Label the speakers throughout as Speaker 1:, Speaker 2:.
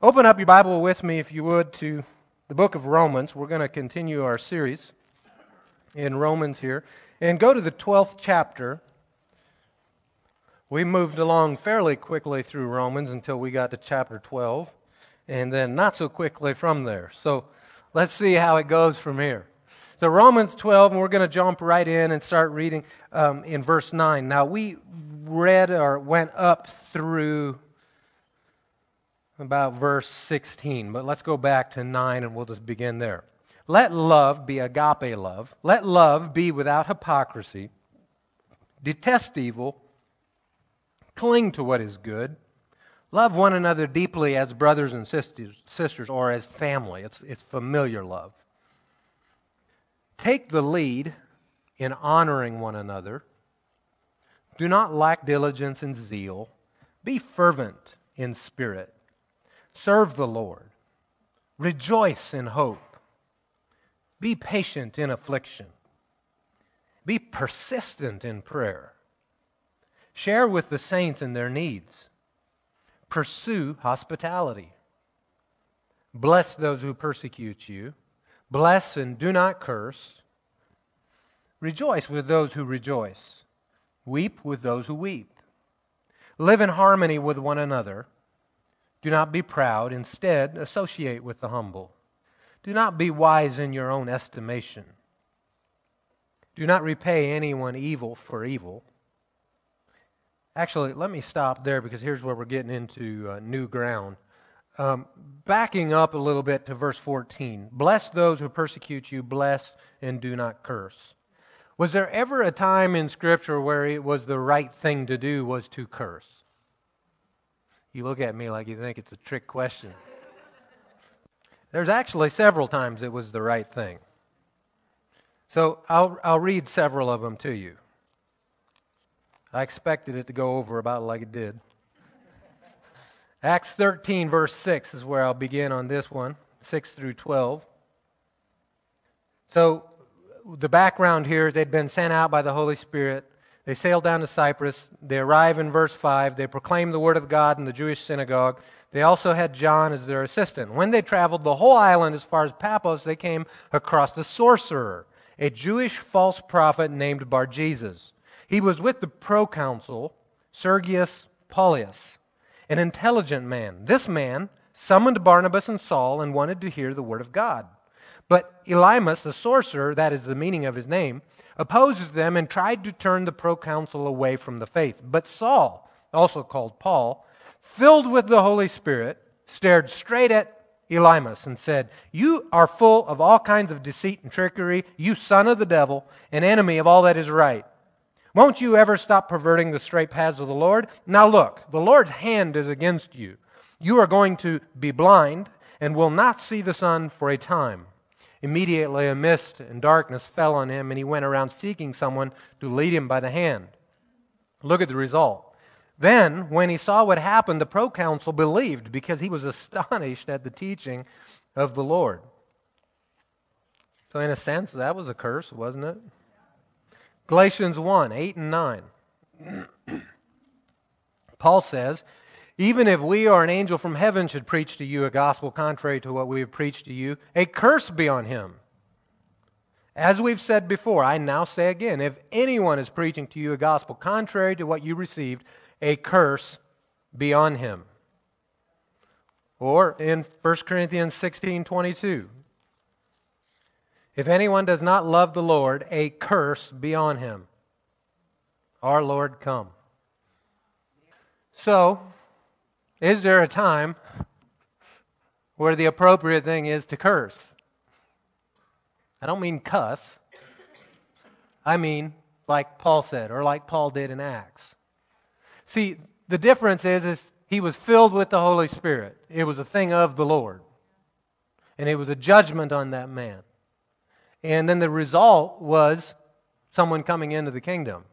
Speaker 1: Open up your Bible with me, if you would, to the book of Romans. We're going to continue our series in Romans here. And go to the 12th chapter. We moved along fairly quickly through Romans until we got to chapter 12, and then not so quickly from there. So let's see how it goes from here. So, Romans 12, and we're going to jump right in and start reading um, in verse 9. Now, we read or went up through about verse 16, but let's go back to 9 and we'll just begin there. Let love be agape love. Let love be without hypocrisy. Detest evil. Cling to what is good. Love one another deeply as brothers and sisters, sisters or as family. It's, it's familiar love. Take the lead in honoring one another. Do not lack diligence and zeal. Be fervent in spirit. Serve the Lord. Rejoice in hope. Be patient in affliction. Be persistent in prayer. Share with the saints in their needs. Pursue hospitality. Bless those who persecute you. Bless and do not curse. Rejoice with those who rejoice. Weep with those who weep. Live in harmony with one another. Do not be proud. Instead, associate with the humble. Do not be wise in your own estimation. Do not repay anyone evil for evil. Actually, let me stop there because here's where we're getting into uh, new ground. Um, backing up a little bit to verse 14 Bless those who persecute you, bless and do not curse. Was there ever a time in Scripture where it was the right thing to do was to curse? You look at me like you think it's a trick question. There's actually several times it was the right thing. So I'll, I'll read several of them to you. I expected it to go over about like it did. Acts 13, verse 6 is where I'll begin on this one, 6 through 12. So, the background here is they'd been sent out by the Holy Spirit. They sail down to Cyprus. They arrive in verse 5. They proclaim the word of God in the Jewish synagogue. They also had John as their assistant. When they traveled the whole island as far as Paphos, they came across a sorcerer, a Jewish false prophet named Bar Jesus. He was with the proconsul, Sergius Paulus an intelligent man. This man summoned Barnabas and Saul and wanted to hear the word of God. But Elymas, the sorcerer, that is the meaning of his name, opposes them and tried to turn the proconsul away from the faith. But Saul, also called Paul, filled with the Holy Spirit, stared straight at Elymas and said, You are full of all kinds of deceit and trickery, you son of the devil, an enemy of all that is right. Won't you ever stop perverting the straight paths of the Lord? Now look, the Lord's hand is against you. You are going to be blind and will not see the sun for a time. Immediately a mist and darkness fell on him, and he went around seeking someone to lead him by the hand. Look at the result. Then, when he saw what happened, the proconsul believed because he was astonished at the teaching of the Lord. So, in a sense, that was a curse, wasn't it? Galatians 1 8 and 9. Paul says, Even if we or an angel from heaven should preach to you a gospel contrary to what we have preached to you, a curse be on him. As we've said before, I now say again if anyone is preaching to you a gospel contrary to what you received, a curse be on him. Or in 1 Corinthians 16 22, if anyone does not love the Lord, a curse be on him. Our Lord come. So, is there a time where the appropriate thing is to curse? I don't mean cuss. I mean like Paul said, or like Paul did in Acts. See, the difference is, is he was filled with the Holy Spirit. It was a thing of the Lord. And it was a judgment on that man. And then the result was someone coming into the kingdom.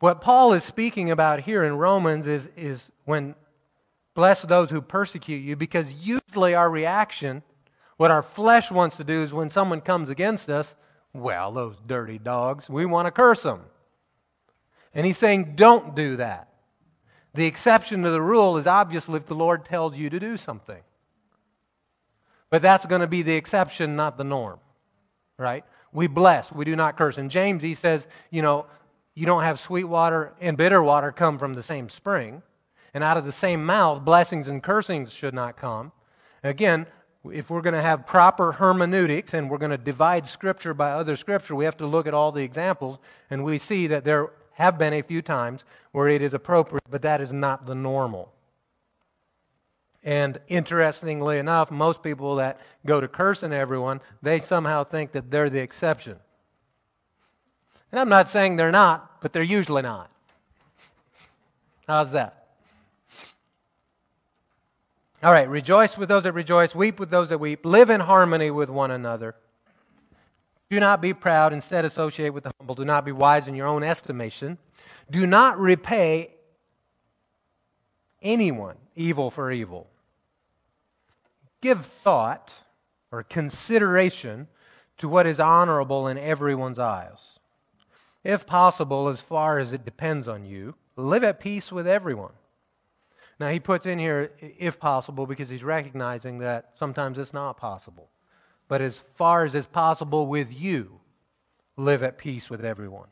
Speaker 1: What Paul is speaking about here in Romans is, is when bless those who persecute you, because usually our reaction, what our flesh wants to do is when someone comes against us, well, those dirty dogs, we want to curse them. And he's saying, don't do that. The exception to the rule is obviously if the Lord tells you to do something. But that's going to be the exception, not the norm, right? We bless, we do not curse. And James, he says, you know, you don't have sweet water and bitter water come from the same spring. And out of the same mouth, blessings and cursings should not come. Again, if we're going to have proper hermeneutics and we're going to divide Scripture by other Scripture, we have to look at all the examples, and we see that there have been a few times where it is appropriate, but that is not the normal. And interestingly enough, most people that go to cursing everyone, they somehow think that they're the exception. And I'm not saying they're not, but they're usually not. How's that? All right, rejoice with those that rejoice, weep with those that weep, live in harmony with one another. Do not be proud, instead, associate with the humble. Do not be wise in your own estimation. Do not repay anyone evil for evil. Give thought or consideration to what is honorable in everyone's eyes. If possible, as far as it depends on you, live at peace with everyone. Now, he puts in here, if possible, because he's recognizing that sometimes it's not possible. But as far as is possible with you, live at peace with everyone.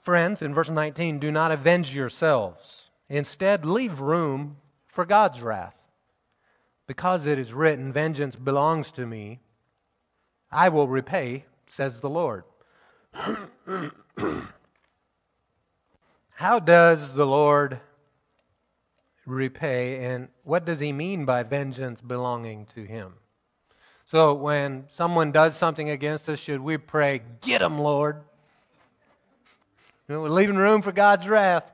Speaker 1: Friends, in verse 19, do not avenge yourselves. Instead, leave room for God's wrath. Because it is written, Vengeance belongs to me, I will repay, says the Lord. How does the Lord repay. And what does he mean by vengeance belonging to him? So when someone does something against us, should we pray, Get them, Lord? You know, we're leaving room for God's wrath.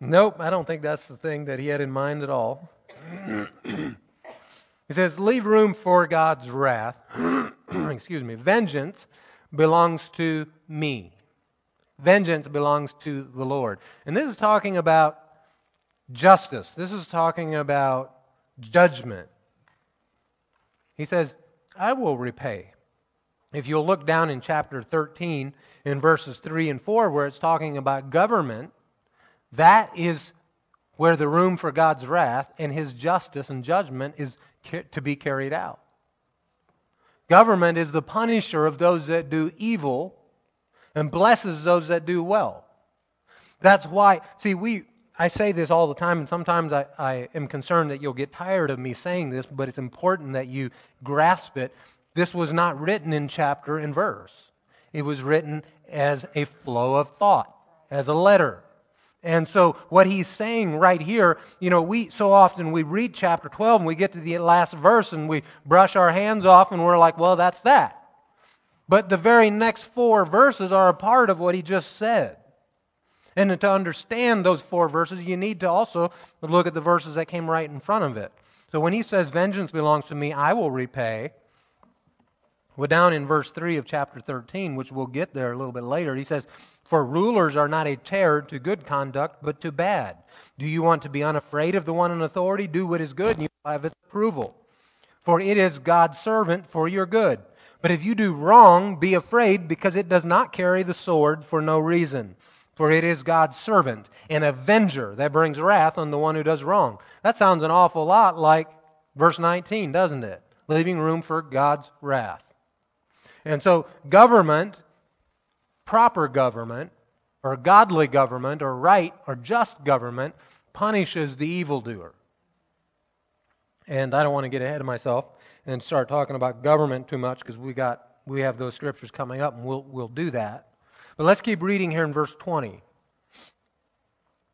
Speaker 1: Nope, I don't think that's the thing that he had in mind at all. he says, Leave room for God's wrath. Excuse me. Vengeance belongs to me. Vengeance belongs to the Lord. And this is talking about justice. This is talking about judgment. He says, I will repay. If you'll look down in chapter 13 in verses 3 and 4, where it's talking about government, that is where the room for God's wrath and his justice and judgment is to be carried out. Government is the punisher of those that do evil and blesses those that do well. That's why, see, we, I say this all the time, and sometimes I, I am concerned that you'll get tired of me saying this, but it's important that you grasp it. This was not written in chapter and verse, it was written as a flow of thought, as a letter. And so what he's saying right here, you know, we so often we read chapter 12 and we get to the last verse and we brush our hands off and we're like, well, that's that. But the very next four verses are a part of what he just said. And to understand those four verses, you need to also look at the verses that came right in front of it. So when he says, Vengeance belongs to me, I will repay, well, down in verse 3 of chapter 13, which we'll get there a little bit later, he says, For rulers are not a terror to good conduct, but to bad. Do you want to be unafraid of the one in authority? Do what is good, and you will have its approval. For it is God's servant for your good. But if you do wrong, be afraid, because it does not carry the sword for no reason for it is God's servant, an avenger that brings wrath on the one who does wrong. That sounds an awful lot like verse 19, doesn't it? Leaving room for God's wrath. And so, government, proper government, or godly government, or right or just government, punishes the evildoer. And I don't want to get ahead of myself and start talking about government too much because we got we have those scriptures coming up, and we'll we'll do that. But let's keep reading here in verse 20.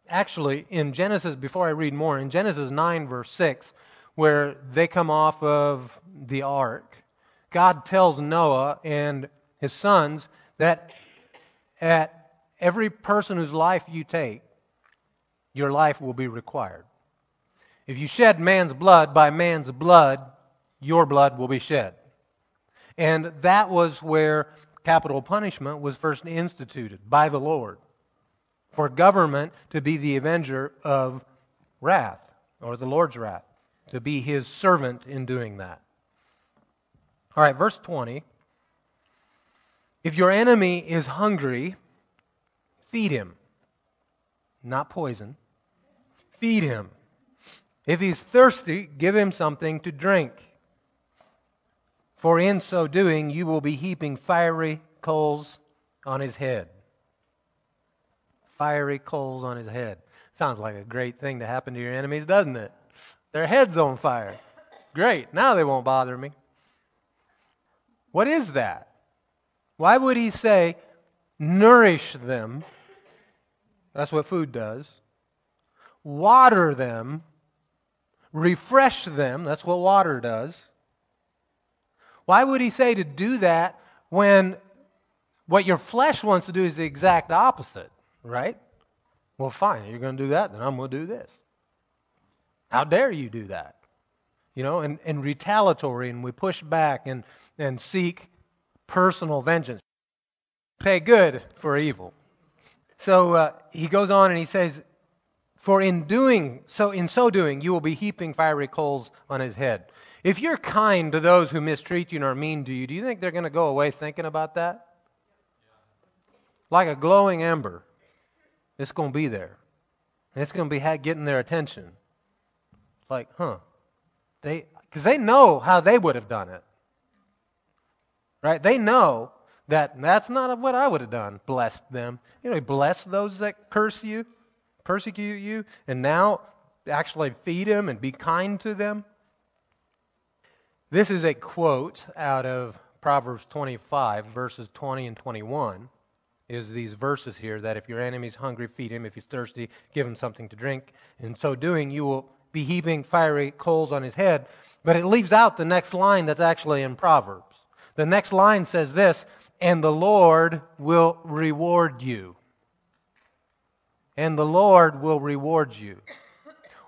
Speaker 1: Actually, in Genesis, before I read more, in Genesis 9, verse 6, where they come off of the ark, God tells Noah and his sons that at every person whose life you take, your life will be required. If you shed man's blood, by man's blood, your blood will be shed. And that was where capital punishment was first instituted by the Lord for government to be the avenger of wrath or the Lord's wrath, to be his servant in doing that. All right, verse 20. If your enemy is hungry, feed him. not poison. Feed him. If he's thirsty, give him something to drink. For in so doing, you will be heaping fiery coals on his head. Fiery coals on his head. Sounds like a great thing to happen to your enemies, doesn't it? Their head's on fire. Great. Now they won't bother me. What is that? Why would he say, nourish them? That's what food does. Water them. Refresh them. That's what water does. Why would he say to do that when what your flesh wants to do is the exact opposite, right? Well, fine, you're going to do that, then I'm going to do this. How dare you do that? You know, and, and retaliatory, and we push back and, and seek personal vengeance. Pay good for evil. So uh, he goes on and he says, For in doing so, in so doing, you will be heaping fiery coals on his head. If you're kind to those who mistreat you and are mean to you, do you think they're going to go away thinking about that? Like a glowing ember, it's going to be there. And it's going to be getting their attention. It's like, huh. They, because they know how they would have done it. Right? They know that that's not what I would have done, blessed them. You know, bless those that curse you, persecute you, and now actually feed them and be kind to them. This is a quote out of Proverbs 25, verses 20 and 21. Is these verses here that if your enemy's hungry, feed him. If he's thirsty, give him something to drink. In so doing, you will be heaping fiery coals on his head. But it leaves out the next line that's actually in Proverbs. The next line says this, and the Lord will reward you. And the Lord will reward you.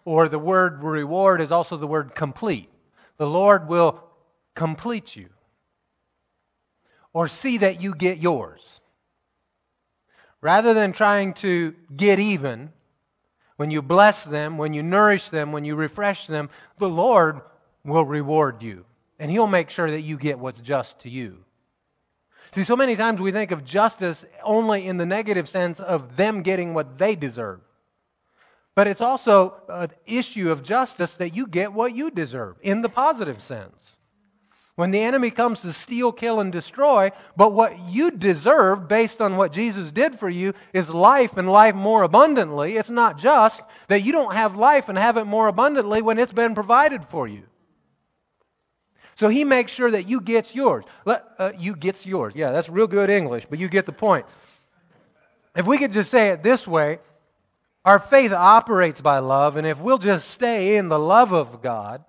Speaker 1: Or the word reward is also the word complete the Lord will complete you or see that you get yours. Rather than trying to get even, when you bless them, when you nourish them, when you refresh them, the Lord will reward you. And He'll make sure that you get what's just to you. See, so many times we think of justice only in the negative sense of them getting what they deserve. But it's also an issue of justice that you get what you deserve in the positive sense. When the enemy comes to steal, kill, and destroy, but what you deserve based on what Jesus did for you is life and life more abundantly. It's not just that you don't have life and have it more abundantly when it's been provided for you. So he makes sure that you gets yours. Let, uh, you gets yours. Yeah, that's real good English, but you get the point. If we could just say it this way, our faith operates by love, and if we'll just stay in the love of God,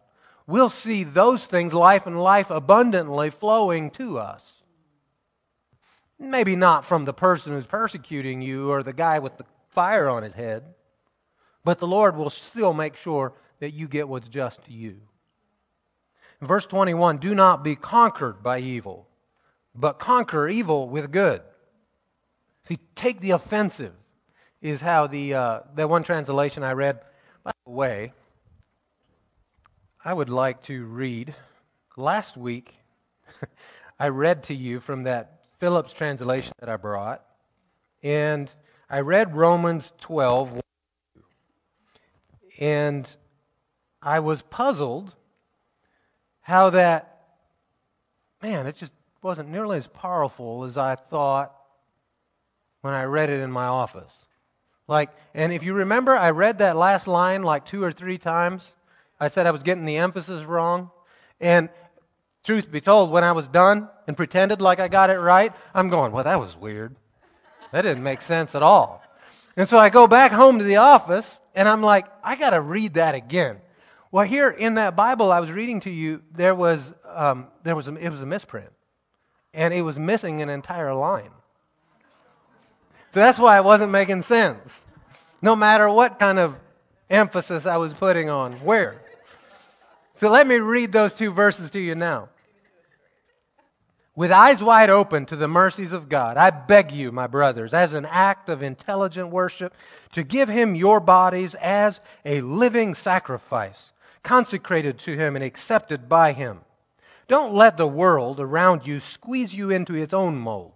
Speaker 1: we'll see those things, life and life abundantly, flowing to us. Maybe not from the person who's persecuting you or the guy with the fire on his head, but the Lord will still make sure that you get what's just to you. In verse 21 do not be conquered by evil, but conquer evil with good. See, take the offensive is how the, uh, the one translation I read, by the way, I would like to read. Last week, I read to you from that Phillips translation that I brought, and I read Romans 12, and I was puzzled how that, man, it just wasn't nearly as powerful as I thought when I read it in my office. Like, and if you remember, I read that last line like two or three times. I said I was getting the emphasis wrong. And truth be told, when I was done and pretended like I got it right, I'm going, well, that was weird. That didn't make sense at all. And so I go back home to the office and I'm like, I got to read that again. Well, here in that Bible I was reading to you, there was, um, there was a, it was a misprint. And it was missing an entire line. So that's why it wasn't making sense. No matter what kind of emphasis I was putting on where. So let me read those two verses to you now. With eyes wide open to the mercies of God, I beg you, my brothers, as an act of intelligent worship, to give him your bodies as a living sacrifice, consecrated to him and accepted by him. Don't let the world around you squeeze you into its own mold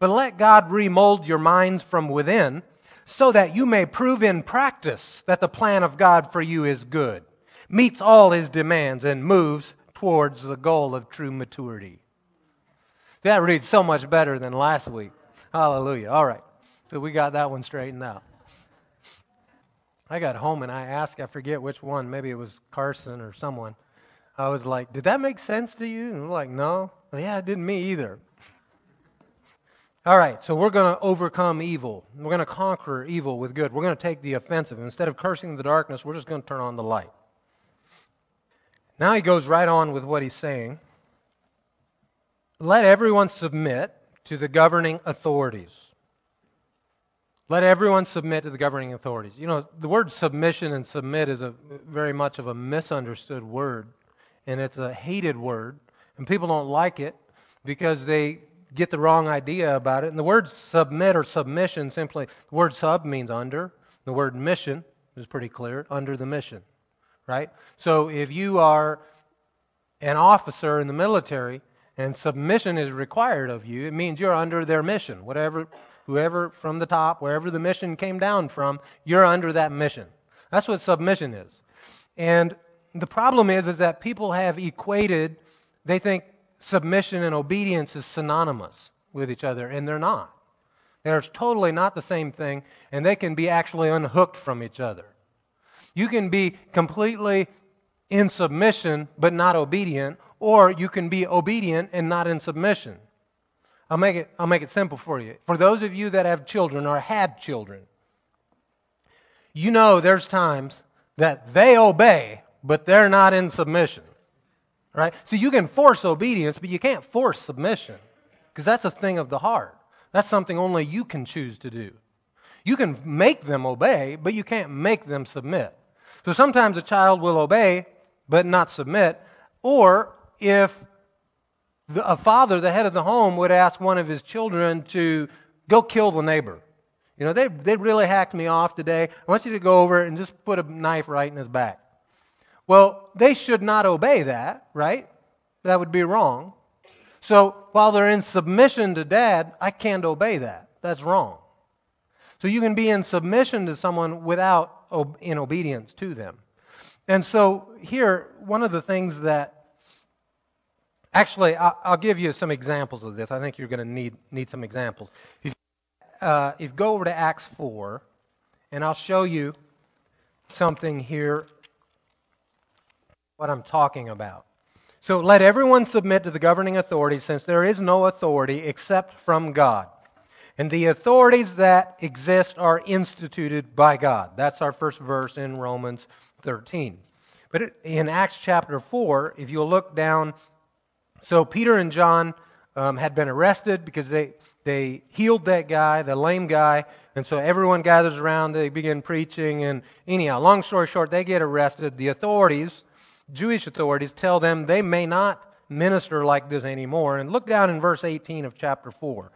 Speaker 1: but let God remold your minds from within so that you may prove in practice that the plan of God for you is good, meets all his demands, and moves towards the goal of true maturity. That reads so much better than last week. Hallelujah. All right. So we got that one straightened out. I got home and I asked, I forget which one, maybe it was Carson or someone. I was like, Did that make sense to you? And they're like, No. Well, yeah, it didn't me either. All right, so we're going to overcome evil. We're going to conquer evil with good. We're going to take the offensive. Instead of cursing the darkness, we're just going to turn on the light. Now he goes right on with what he's saying. Let everyone submit to the governing authorities. Let everyone submit to the governing authorities. You know, the word submission and submit is a very much of a misunderstood word, and it's a hated word, and people don't like it because they get the wrong idea about it. And the word submit or submission simply, the word sub means under. The word mission is pretty clear, under the mission, right? So if you are an officer in the military and submission is required of you, it means you're under their mission. Whatever, whoever from the top, wherever the mission came down from, you're under that mission. That's what submission is. And the problem is, is that people have equated, they think submission and obedience is synonymous with each other, and they're not. They're totally not the same thing, and they can be actually unhooked from each other. You can be completely in submission but not obedient, or you can be obedient and not in submission. I'll make it, I'll make it simple for you. For those of you that have children or had children, you know there's times that they obey, but they're not in submission. Right? So you can force obedience, but you can't force submission because that's a thing of the heart. That's something only you can choose to do. You can make them obey, but you can't make them submit. So sometimes a child will obey but not submit, or if the, a father, the head of the home, would ask one of his children to go kill the neighbor. You know, they, they really hacked me off today. I want you to go over and just put a knife right in his back. Well, they should not obey that, right? That would be wrong. So while they're in submission to dad, I can't obey that. That's wrong. So you can be in submission to someone without in obedience to them. And so here, one of the things that actually, I'll, give you some examples of this. I think you're going to need need some examples. If, uh, if you go over to Acts four, and I'll show you something here what I'm talking about. So let everyone submit to the governing authorities, since there is no authority except from God. And the authorities that exist are instituted by God. That's our first verse in Romans 13. But in Acts chapter 4, if you look down, so Peter and John um, had been arrested because they, they healed that guy, the lame guy, and so everyone gathers around, they begin preaching, and anyhow, long story short, they get arrested. The authorities Jewish authorities tell them they may not minister like this anymore. And look down in verse 18 of chapter 4.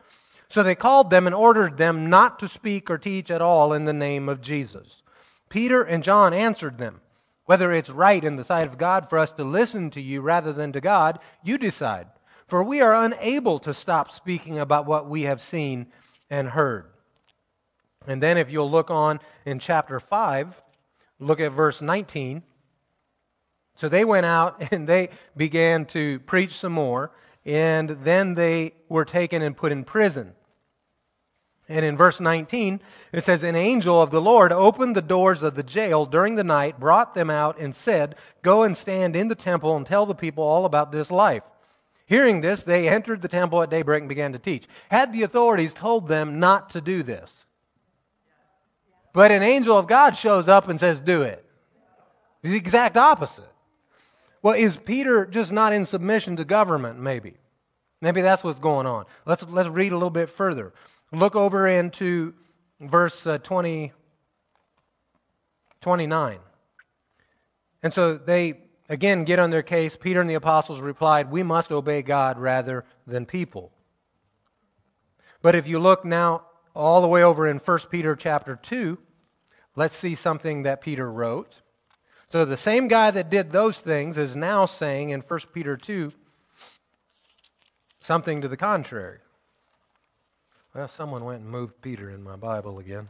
Speaker 1: So they called them and ordered them not to speak or teach at all in the name of Jesus. Peter and John answered them, Whether it's right in the sight of God for us to listen to you rather than to God, you decide. For we are unable to stop speaking about what we have seen and heard. And then, if you'll look on in chapter 5, look at verse 19. So they went out and they began to preach some more, and then they were taken and put in prison. And in verse 19, it says, An angel of the Lord opened the doors of the jail during the night, brought them out, and said, Go and stand in the temple and tell the people all about this life. Hearing this, they entered the temple at daybreak and began to teach. Had the authorities told them not to do this? But an angel of God shows up and says, Do it. The exact opposite. Well, is Peter just not in submission to government, maybe? Maybe that's what's going on. Let's, let's read a little bit further. Look over into verse uh, 20, 29. And so they again get on their case. Peter and the apostles replied, We must obey God rather than people. But if you look now all the way over in 1 Peter chapter 2, let's see something that Peter wrote. So the same guy that did those things is now saying in 1 Peter 2 something to the contrary. Well, someone went and moved Peter in my Bible again.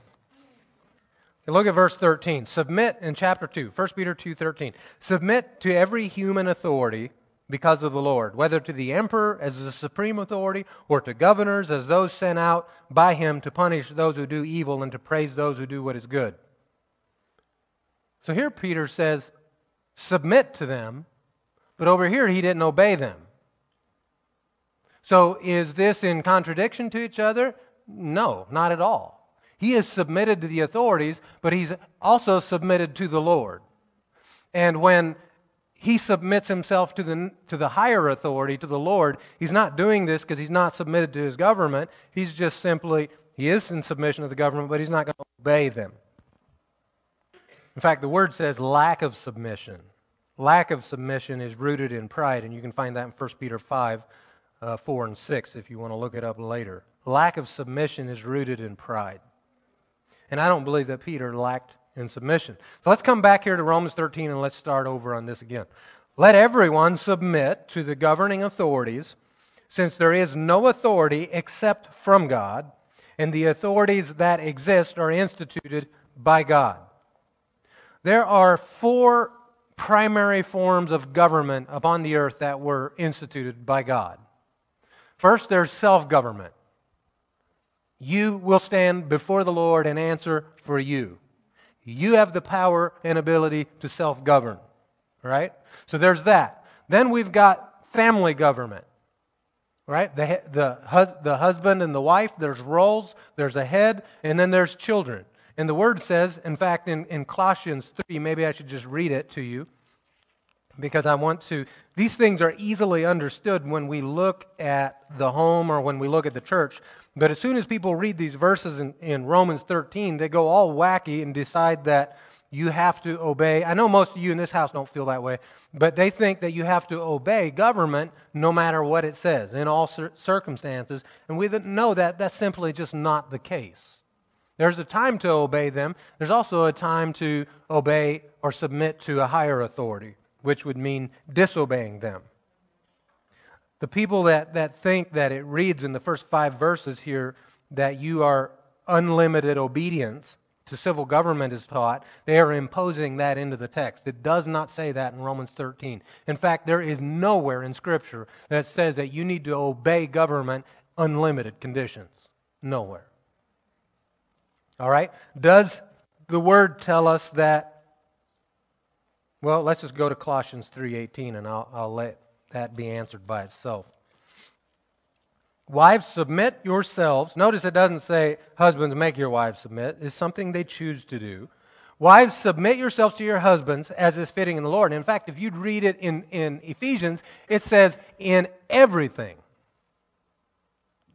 Speaker 1: Look at verse 13. Submit in chapter 2, 1 Peter 2:13. Submit to every human authority because of the Lord, whether to the emperor as the supreme authority or to governors as those sent out by him to punish those who do evil and to praise those who do what is good. So here Peter says, submit to them, but over here he didn't obey them. So is this in contradiction to each other? No, not at all. He is submitted to the authorities, but he's also submitted to the Lord. And when he submits himself to the, to the higher authority, to the Lord, he's not doing this because he's not submitted to his government. He's just simply, he is in submission to the government, but he's not going to obey them. In fact, the word says lack of submission. Lack of submission is rooted in pride, and you can find that in 1 Peter 5, uh, 4 and 6 if you want to look it up later. Lack of submission is rooted in pride. And I don't believe that Peter lacked in submission. So let's come back here to Romans 13 and let's start over on this again. Let everyone submit to the governing authorities, since there is no authority except from God, and the authorities that exist are instituted by God. There are four primary forms of government upon the earth that were instituted by God. First, there's self government. You will stand before the Lord and answer for you. You have the power and ability to self govern. Right? So there's that. Then we've got family government. Right? The, the, the husband and the wife, there's roles, there's a head, and then there's children. And the word says, in fact, in, in Colossians 3, maybe I should just read it to you because I want to. These things are easily understood when we look at the home or when we look at the church. But as soon as people read these verses in, in Romans 13, they go all wacky and decide that you have to obey. I know most of you in this house don't feel that way, but they think that you have to obey government no matter what it says in all cir- circumstances. And we know that that's simply just not the case. There's a time to obey them, there's also a time to obey or submit to a higher authority, which would mean disobeying them. The people that, that think that it reads in the first five verses here that you are unlimited obedience to civil government is taught, they are imposing that into the text. It does not say that in Romans 13. In fact, there is nowhere in Scripture that says that you need to obey government unlimited conditions. Nowhere. All right? Does the word tell us that? Well, let's just go to Colossians 3:18 and I'll, I'll let that be answered by itself. Wives, submit yourselves. Notice it doesn't say, husbands, make your wives submit. It's something they choose to do. Wives, submit yourselves to your husbands as is fitting in the Lord. And In fact, if you'd read it in, in Ephesians, it says, in everything.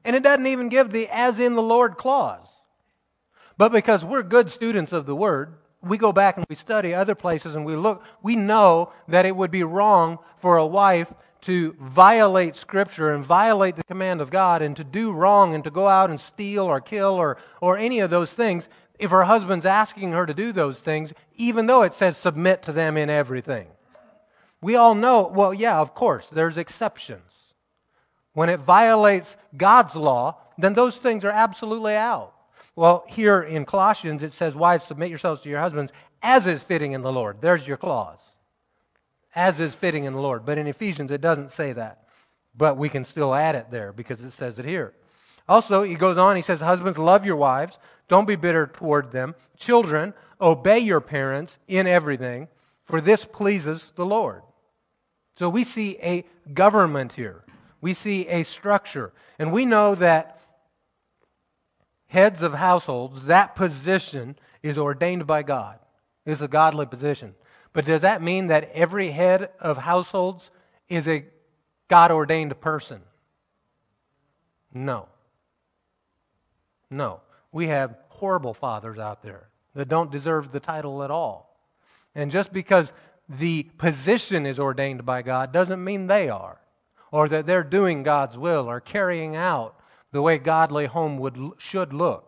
Speaker 1: And it doesn't even give the as in the Lord clause. But because we're good students of the Word, we go back and we study other places and we look, we know that it would be wrong for a wife to violate Scripture and violate the command of God and to do wrong and to go out and steal or kill or, or any of those things if her husband's asking her to do those things, even though it says submit to them in everything. We all know, well, yeah, of course, there's exceptions. When it violates God's law, then those things are absolutely out. Well, here in Colossians, it says, Wives, submit yourselves to your husbands as is fitting in the Lord. There's your clause. As is fitting in the Lord. But in Ephesians, it doesn't say that. But we can still add it there because it says it here. Also, he goes on, he says, Husbands, love your wives. Don't be bitter toward them. Children, obey your parents in everything, for this pleases the Lord. So we see a government here. We see a structure. And we know that heads of households, that position is ordained by God. It's a godly position. But does that mean that every head of households is a God ordained person? No. No. We have horrible fathers out there that don't deserve the title at all. And just because the position is ordained by God doesn't mean they are, or that they're doing God's will or carrying out the way godly home would, should look.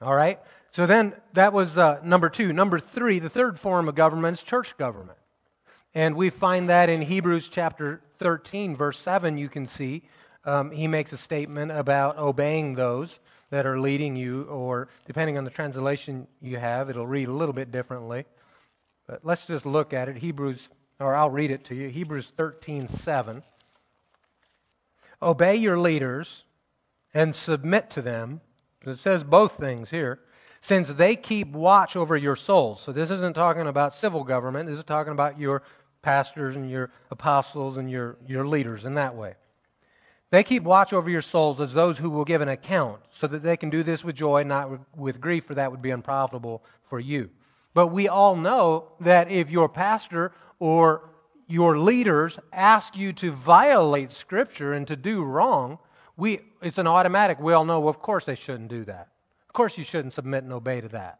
Speaker 1: All right? So then that was uh, number two. Number three, the third form of government is church government. And we find that in Hebrews chapter 13, verse 7, you can see um, he makes a statement about obeying those. that are leading you, or depending on the translation you have, it'll read a little bit differently. But let's just look at it. Hebrews, or I'll read it to you. Hebrews 13 7. Obey your leaders and submit to them. It says both things here. Since they keep watch over your souls. So this isn't talking about civil government. This is talking about your pastors and your apostles and your, your leaders in that way. They keep watch over your souls as those who will give an account, so that they can do this with joy, not with grief, for that would be unprofitable for you. But we all know that if your pastor or your leaders ask you to violate Scripture and to do wrong, we, it's an automatic. We all know, of course, they shouldn't do that. Of course, you shouldn't submit and obey to that.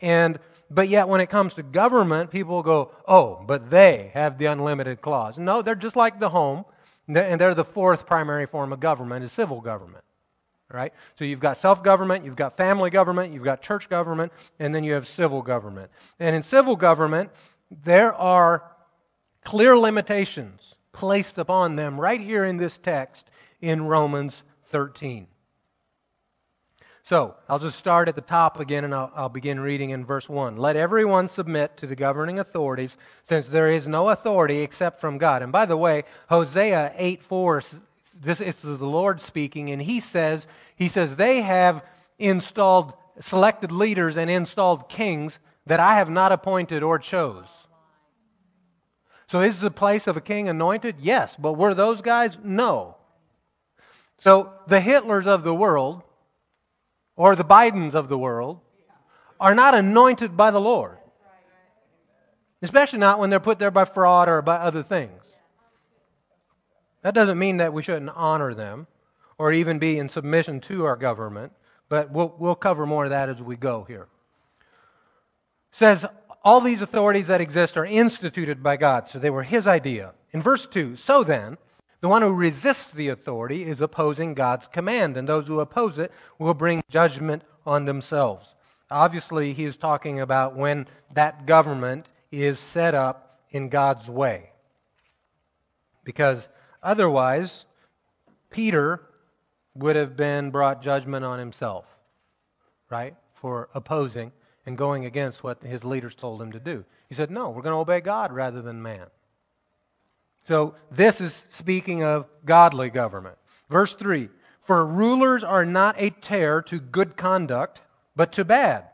Speaker 1: And, but yet, when it comes to government, people go, oh, but they have the unlimited clause. No, they're just like the home, and they're the fourth primary form of government, is civil government. Right? So you've got self government, you've got family government, you've got church government, and then you have civil government. And in civil government, there are clear limitations placed upon them right here in this text in Romans 13. So, I'll just start at the top again and I'll, I'll, begin reading in verse 1. Let everyone submit to the governing authorities, since there is no authority except from God. And by the way, Hosea 8 4, this is the Lord speaking, and he says, he says, they have installed, selected leaders and installed kings that I have not appointed or chose. So is the place of a king anointed? Yes. But were those guys? No. So the Hitlers of the world, or the Bidens of the world, are not anointed by the Lord. Especially not when they're put there by fraud or by other things. That doesn't mean that we shouldn't honor them or even be in submission to our government, but we'll, we'll cover more of that as we go here. It says, all these authorities that exist are instituted by God, so they were his idea. In verse 2, so then, the one who resists the authority is opposing God's command, and those who oppose it will bring judgment on themselves. Obviously, he is talking about when that government is set up in God's way. Because otherwise, Peter would have been brought judgment on himself, right, for opposing and going against what his leaders told him to do. He said, No, we're going to obey God rather than man. So this is speaking of godly government. Verse 3 For rulers are not a terror to good conduct, but to bad.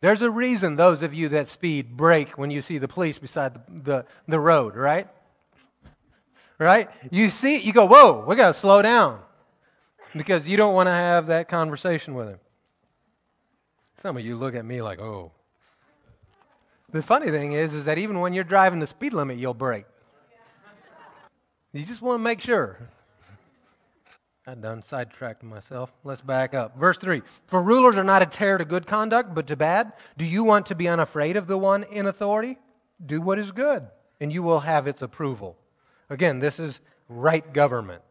Speaker 1: There's a reason those of you that speed brake when you see the police beside the, the, the road, right? Right? You see, you go, whoa, we got to slow down because you don't want to have that conversation with him. Some of you look at me like, oh. The funny thing is, is that even when you're driving the speed limit, you'll brake. You just want to make sure. I done sidetracked myself. Let's back up. Verse 3 For rulers are not a terror to good conduct, but to bad. Do you want to be unafraid of the one in authority? Do what is good, and you will have its approval. Again, this is right government.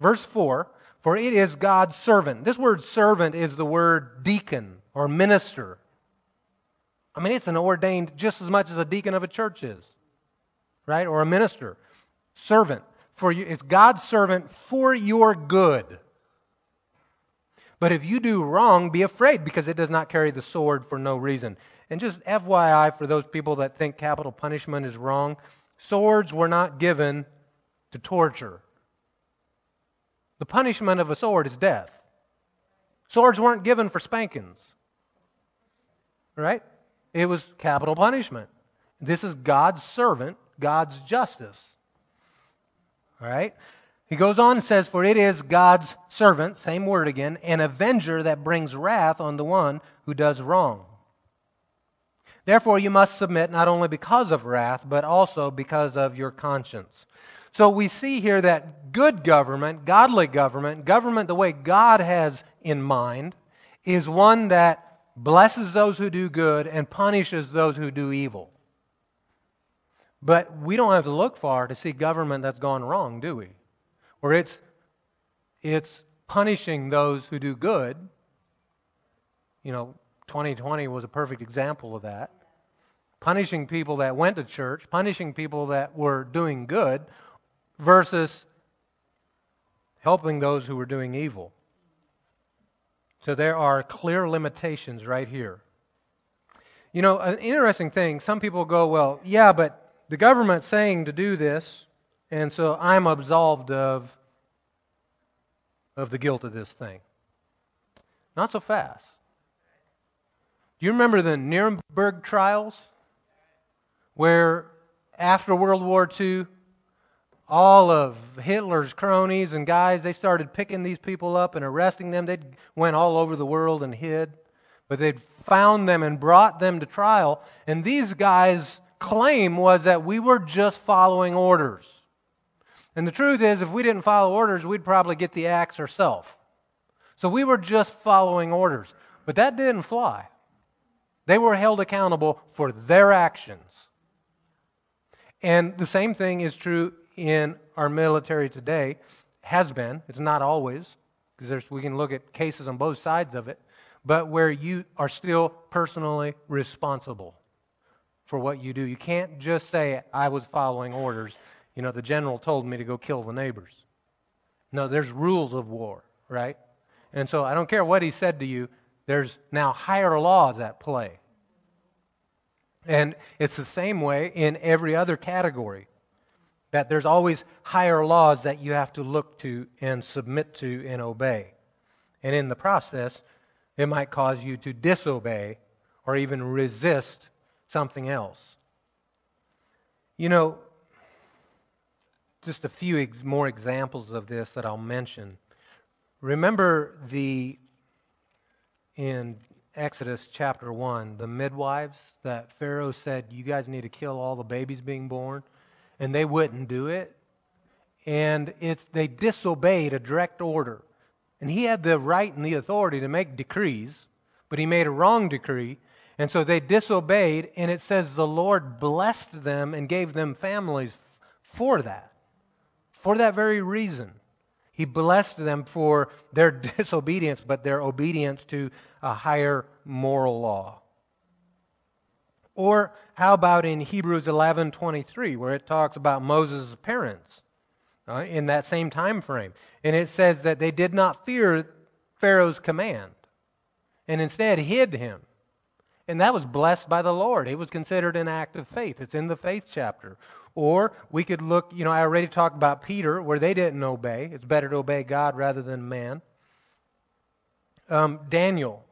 Speaker 1: Verse 4 For it is God's servant. This word servant is the word deacon or minister. I mean, it's an ordained just as much as a deacon of a church is, right? Or a minister. Servant. For you, it's God's servant for your good. But if you do wrong, be afraid because it does not carry the sword for no reason. And just FYI for those people that think capital punishment is wrong, swords were not given to torture. The punishment of a sword is death. Swords weren't given for spankings right? It was capital punishment. This is God's servant, God's justice. All right? He goes on and says, For it is God's servant, same word again, an avenger that brings wrath on the one who does wrong. Therefore, you must submit not only because of wrath, but also because of your conscience. So we see here that good government, godly government, government the way God has in mind, is one that blesses those who do good and punishes those who do evil. But we don't have to look far to see government that's gone wrong, do we? Where it's, it's punishing those who do good. You know, 2020 was a perfect example of that. Punishing people that went to church, punishing people that were doing good, versus helping those who were doing evil. So there are clear limitations right here. You know, an interesting thing, some people go, well, yeah, but the government's saying to do this, and so I'm absolved of, of the guilt of this thing. Not so fast. Do you remember the Nuremberg trials? Where after World War II, all of Hitler's cronies and guys, they started picking these people up and arresting them. They went all over the world and hid. But they'd found them and brought them to trial. And these guys' claim was that we were just following orders. And the truth is, if we didn't follow orders, we'd probably get the axe ourselves. So we were just following orders. But that didn't fly. They were held accountable for their actions. And the same thing is true in our military today. Has been. It's not always, because we can look at cases on both sides of it, but where you are still personally responsible for what you do. You can't just say, I was following orders. You know, the general told me to go kill the neighbors. No, there's rules of war, right? And so I don't care what he said to you, there's now higher laws at play. And it's the same way in every other category. That there's always higher laws that you have to look to and submit to and obey. And in the process, it might cause you to disobey or even resist something else. You know, just a few ex- more examples of this that I'll mention. Remember the in Exodus chapter 1, the midwives that Pharaoh said, You guys need to kill all the babies being born, and they wouldn't do it. And it's, they disobeyed a direct order. And he had the right and the authority to make decrees, but he made a wrong decree. And so they disobeyed, and it says the Lord blessed them and gave them families for that, for that very reason. He blessed them for their disobedience, but their obedience to a higher moral law. Or how about in Hebrews 11:23 where it talks about Moses' parents uh, in that same time frame. And it says that they did not fear Pharaoh's command and instead hid him. And that was blessed by the Lord. It was considered an act of faith. It's in the faith chapter. Or we could look, you know, I already talked about Peter, where they didn't obey. It's better to obey God rather than man. Um, Daniel.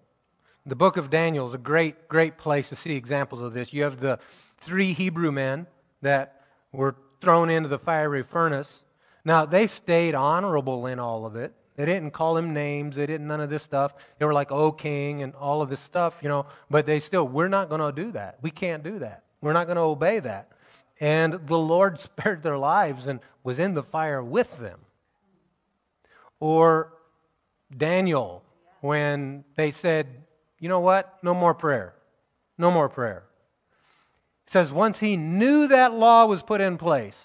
Speaker 1: The book of Daniel is a great, great place to see examples of this. You have the three Hebrew men that were thrown into the fiery furnace. Now, they stayed honorable in all of it. They didn't call him names. They didn't none of this stuff. They were like, oh, king, and all of this stuff, you know. But they still, we're not going to do that. We can't do that. We're not going to obey that. And the Lord spared their lives and was in the fire with them. Or Daniel, when they said, you know what? No more prayer. No more prayer. It says, once he knew that law was put in place,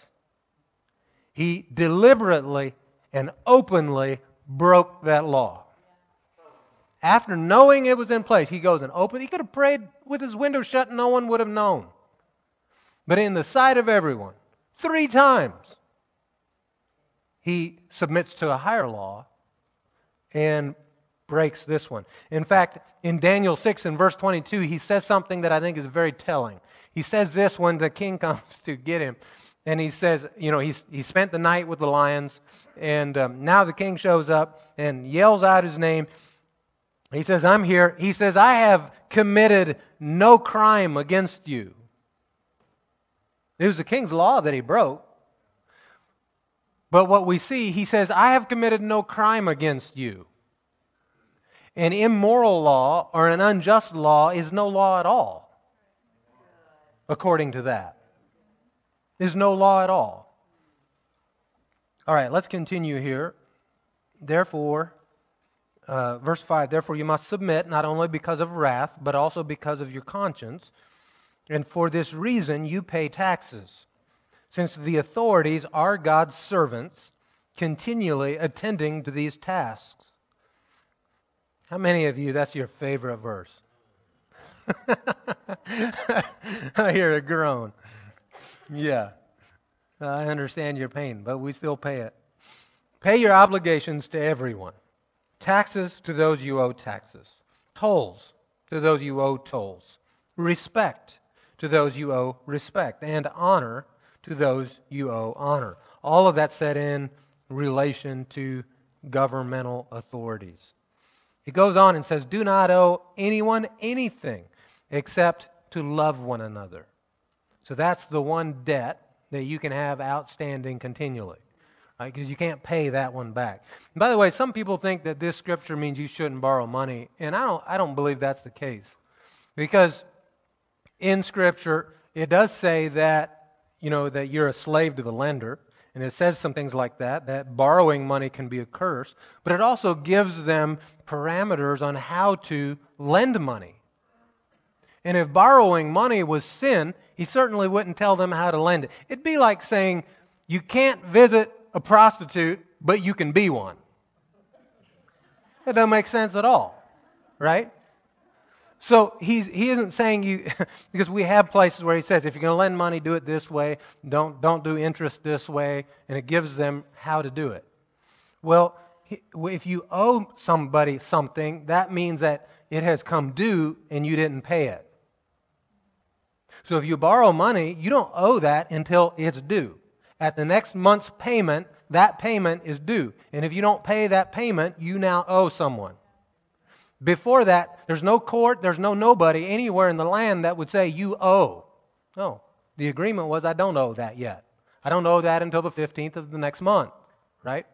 Speaker 1: he deliberately and openly broke that law. After knowing it was in place, he goes and opens. He could have prayed with his window shut, and no one would have known but in the sight of everyone, three times, he submits to a higher law and breaks this one. In fact, in Daniel 6 and verse 22, he says something that I think is very telling. He says this when the king comes to get him. And he says, you know, he's, he spent the night with the lions. And um, now the king shows up and yells out his name. He says, I'm here. He says, I have committed no crime against you. It was the king's law that he broke. But what we see, he says, I have committed no crime against you. An immoral law or an unjust law is no law at all, according to that. Is no law at all. All right, let's continue here. Therefore, uh, verse 5 Therefore, you must submit not only because of wrath, but also because of your conscience and for this reason you pay taxes, since the authorities are God's servants, continually attending to these tasks. How many of you, that's your favorite verse? I hear a groan. Yeah. I understand your pain, but we still pay it. Pay your obligations to everyone, taxes to those you owe taxes, tolls to those you owe tolls, respect to those you owe respect, and honor to those you owe honor. All of that set in relation to governmental authorities. He goes on and says, Do not owe anyone anything except to love one another. So that's the one debt that you can have outstanding continually. Right? Because you can't pay that one back. And by the way, some people think that this scripture means you shouldn't borrow money, and I don't, I don't believe that's the case. Because in scripture, it does say that, you know, that you're a slave to the lender. And it says some things like that, that borrowing money can be a curse, but it also gives them parameters on how to lend money. And if borrowing money was sin, he certainly wouldn't tell them how to lend it. It'd be like saying, you can't visit a prostitute, but you can be one. That doesn't make sense at all, right? So he's, he isn't saying you, because we have places where he says, if you're going to lend money, do it this way. Don't, don't do interest this way. And it gives them how to do it. Well, if you owe somebody something, that means that it has come due and you didn't pay it. So if you borrow money, you don't owe that until it's due. At the next month's payment, that payment is due. And if you don't pay that payment, you now owe someone. Before that, there's no court, there's no nobody anywhere in the land that would say you owe. No. The agreement was I don't owe that yet. I don't owe that until the 15th of the next month, right?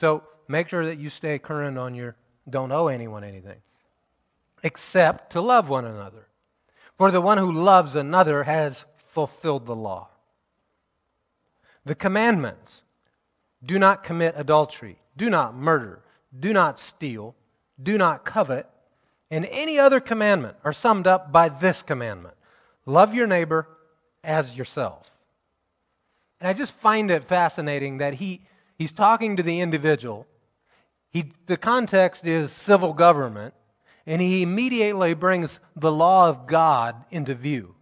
Speaker 1: So make sure that you stay current on your don't owe anyone anything, except to love one another. For the one who loves another has fulfilled the law. The commandments do not commit adultery, do not murder, do not steal do not covet, and any other commandment are summed up by this commandment love your neighbor as yourself. And I just find it fascinating that he, he's talking to the individual. He, the context is civil government, and he immediately brings the law of God into view,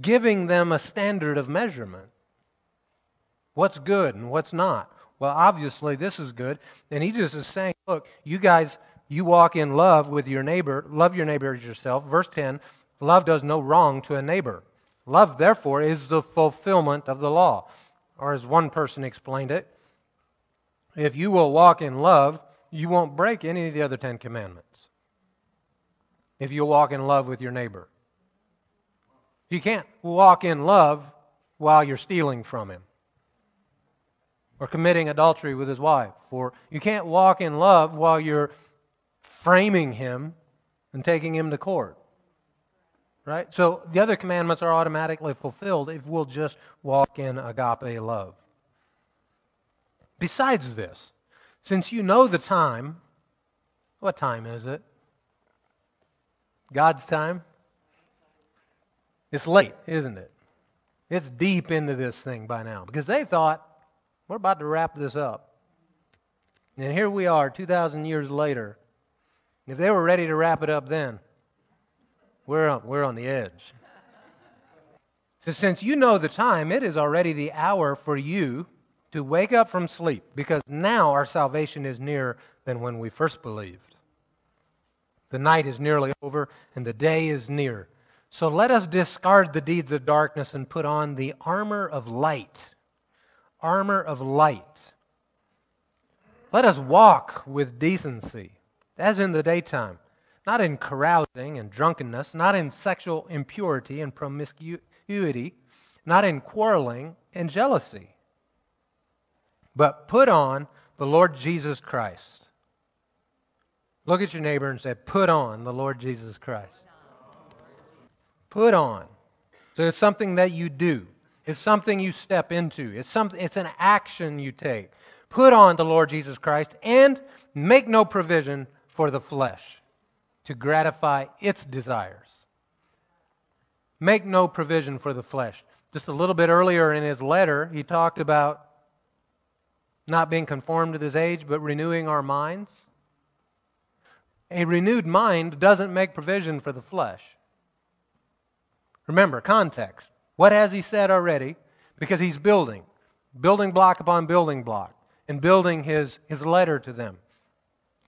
Speaker 1: giving them a standard of measurement. What's good and what's not? Well, obviously, this is good. And he just is saying, look, you guys, you walk in love with your neighbor. Love your neighbor as yourself. Verse 10 love does no wrong to a neighbor. Love, therefore, is the fulfillment of the law. Or as one person explained it, if you will walk in love, you won't break any of the other Ten Commandments. If you walk in love with your neighbor, you can't walk in love while you're stealing from him or committing adultery with his wife. Or you can't walk in love while you're framing him and taking him to court. Right? So the other commandments are automatically fulfilled if we'll just walk in agape love. Besides this, since you know the time, what time is it? God's time? It's late, isn't it? It's deep into this thing by now because they thought we're about to wrap this up. And here we are, 2,000 years later. If they were ready to wrap it up then, we're on, we're on the edge. So, since you know the time, it is already the hour for you to wake up from sleep, because now our salvation is nearer than when we first believed. The night is nearly over, and the day is near. So let us discard the deeds of darkness and put on the armor of light armor of light. Let us walk with decency, as in the daytime, not in carousing and drunkenness, not in sexual impurity and promiscuity, not in quarreling and jealousy, but put on the Lord Jesus Christ. Look at your neighbor and say, Put on the Lord Jesus Christ. Put on. So it's something that you do. It's something you step into. It's, something, it's an action you take. Put on the Lord Jesus Christ and make no provision for the flesh to gratify its desires. Make no provision for the flesh. Just a little bit earlier in his letter, he talked about not being conformed to this age, but renewing our minds. A renewed mind doesn't make provision for the flesh. Remember, context. What has he said already? Because he's building, building block upon building block. and building his, his letter to them.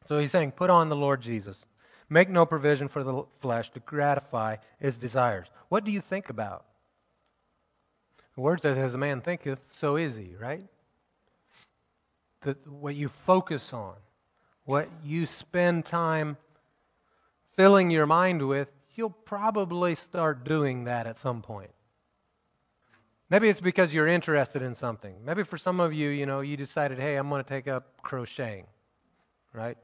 Speaker 1: So he's saying, Put on the Lord Jesus. Make no provision for the flesh to gratify his desires. What do you think about? The word says, As a man thinketh, so is he, right? That what you focus on, what you spend time filling your mind with, you'll probably start doing that at some point. Maybe it's because you're interested in something. Maybe for some of you, you know, you decided, hey, I'm going to take up crocheting, right?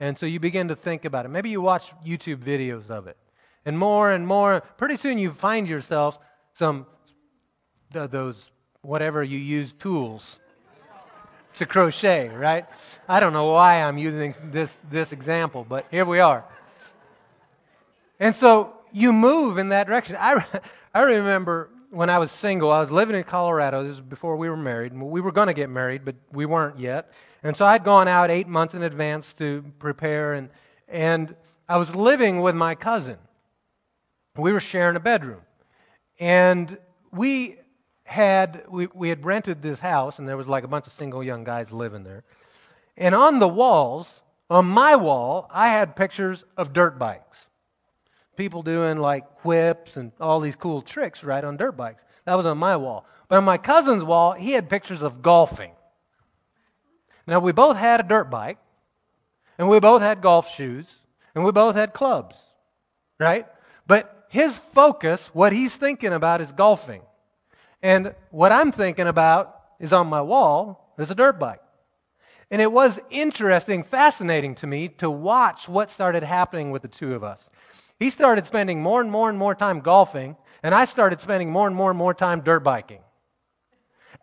Speaker 1: And so you begin to think about it. Maybe you watch YouTube videos of it. And more and more, pretty soon you find yourself some, uh, those, whatever you use, tools to crochet, right? I don't know why I'm using this, this example, but here we are. And so you move in that direction. I, I remember when I was single, I was living in Colorado. This was before we were married. We were going to get married, but we weren't yet. And so I'd gone out eight months in advance to prepare, and, and I was living with my cousin. We were sharing a bedroom. And we had, we, we had rented this house, and there was like a bunch of single young guys living there. And on the walls, on my wall, I had pictures of dirt bikes people doing like whips and all these cool tricks right on dirt bikes. That was on my wall. But on my cousin's wall, he had pictures of golfing. Now, we both had a dirt bike, and we both had golf shoes, and we both had clubs, right? But his focus, what he's thinking about, is golfing. And what I'm thinking about is on my wall is a dirt bike. And it was interesting, fascinating to me to watch what started happening with the two of us. He started spending more and more and more time golfing, and I started spending more and more and more time dirt biking.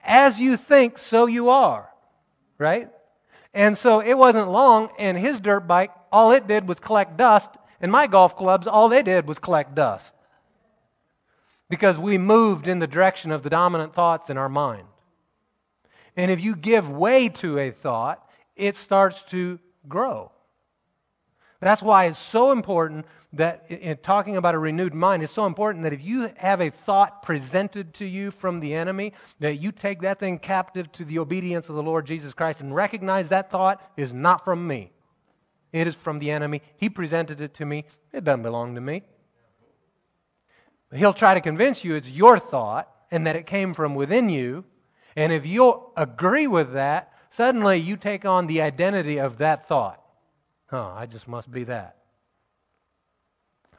Speaker 1: As you think, so you are, right? And so it wasn't long, and his dirt bike, all it did was collect dust, and my golf clubs, all they did was collect dust. Because we moved in the direction of the dominant thoughts in our mind. And if you give way to a thought, it starts to grow. That's why it's so important that in talking about a renewed mind, it's so important that if you have a thought presented to you from the enemy, that you take that thing captive to the obedience of the Lord Jesus Christ and recognize that thought is not from me. It is from the enemy. He presented it to me. It doesn't belong to me. He'll try to convince you it's your thought and that it came from within you. And if you'll agree with that, suddenly you take on the identity of that thought. Huh, I just must be that.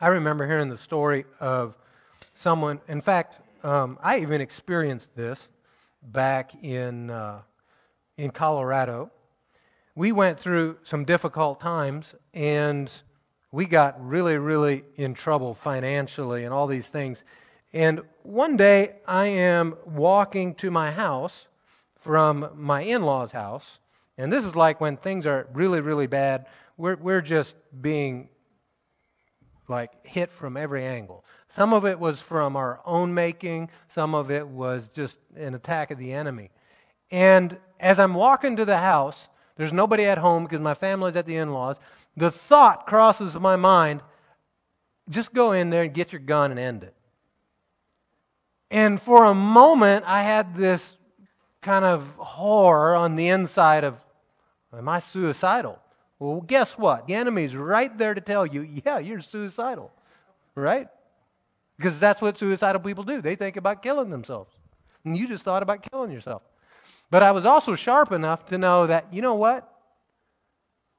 Speaker 1: I remember hearing the story of someone, in fact, um, I even experienced this back in, uh, in Colorado. We went through some difficult times and we got really, really in trouble financially and all these things. And one day I am walking to my house from my in law's house. And this is like when things are really, really bad. We're, we're just being like hit from every angle. Some of it was from our own making, some of it was just an attack of the enemy. And as I'm walking to the house, there's nobody at home because my family's at the in laws. The thought crosses my mind just go in there and get your gun and end it. And for a moment, I had this kind of horror on the inside of, am I suicidal? Well, guess what? The enemy's right there to tell you, yeah, you're suicidal, right? Because that's what suicidal people do. They think about killing themselves. And you just thought about killing yourself. But I was also sharp enough to know that, you know what?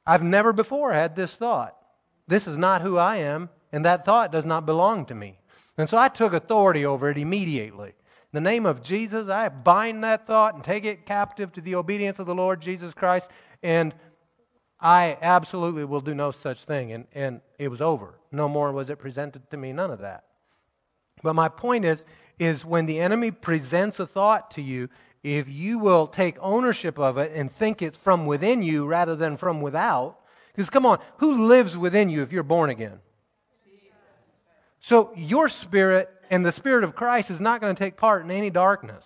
Speaker 1: I've never before had this thought. This is not who I am, and that thought does not belong to me. And so I took authority over it immediately. In the name of Jesus, I bind that thought and take it captive to the obedience of the Lord Jesus Christ. And I absolutely will do no such thing. And, and it was over. No more was it presented to me, none of that. But my point is, is when the enemy presents a thought to you, if you will take ownership of it and think it's from within you rather than from without, because come on, who lives within you if you're born again? So your spirit and the spirit of Christ is not going to take part in any darkness.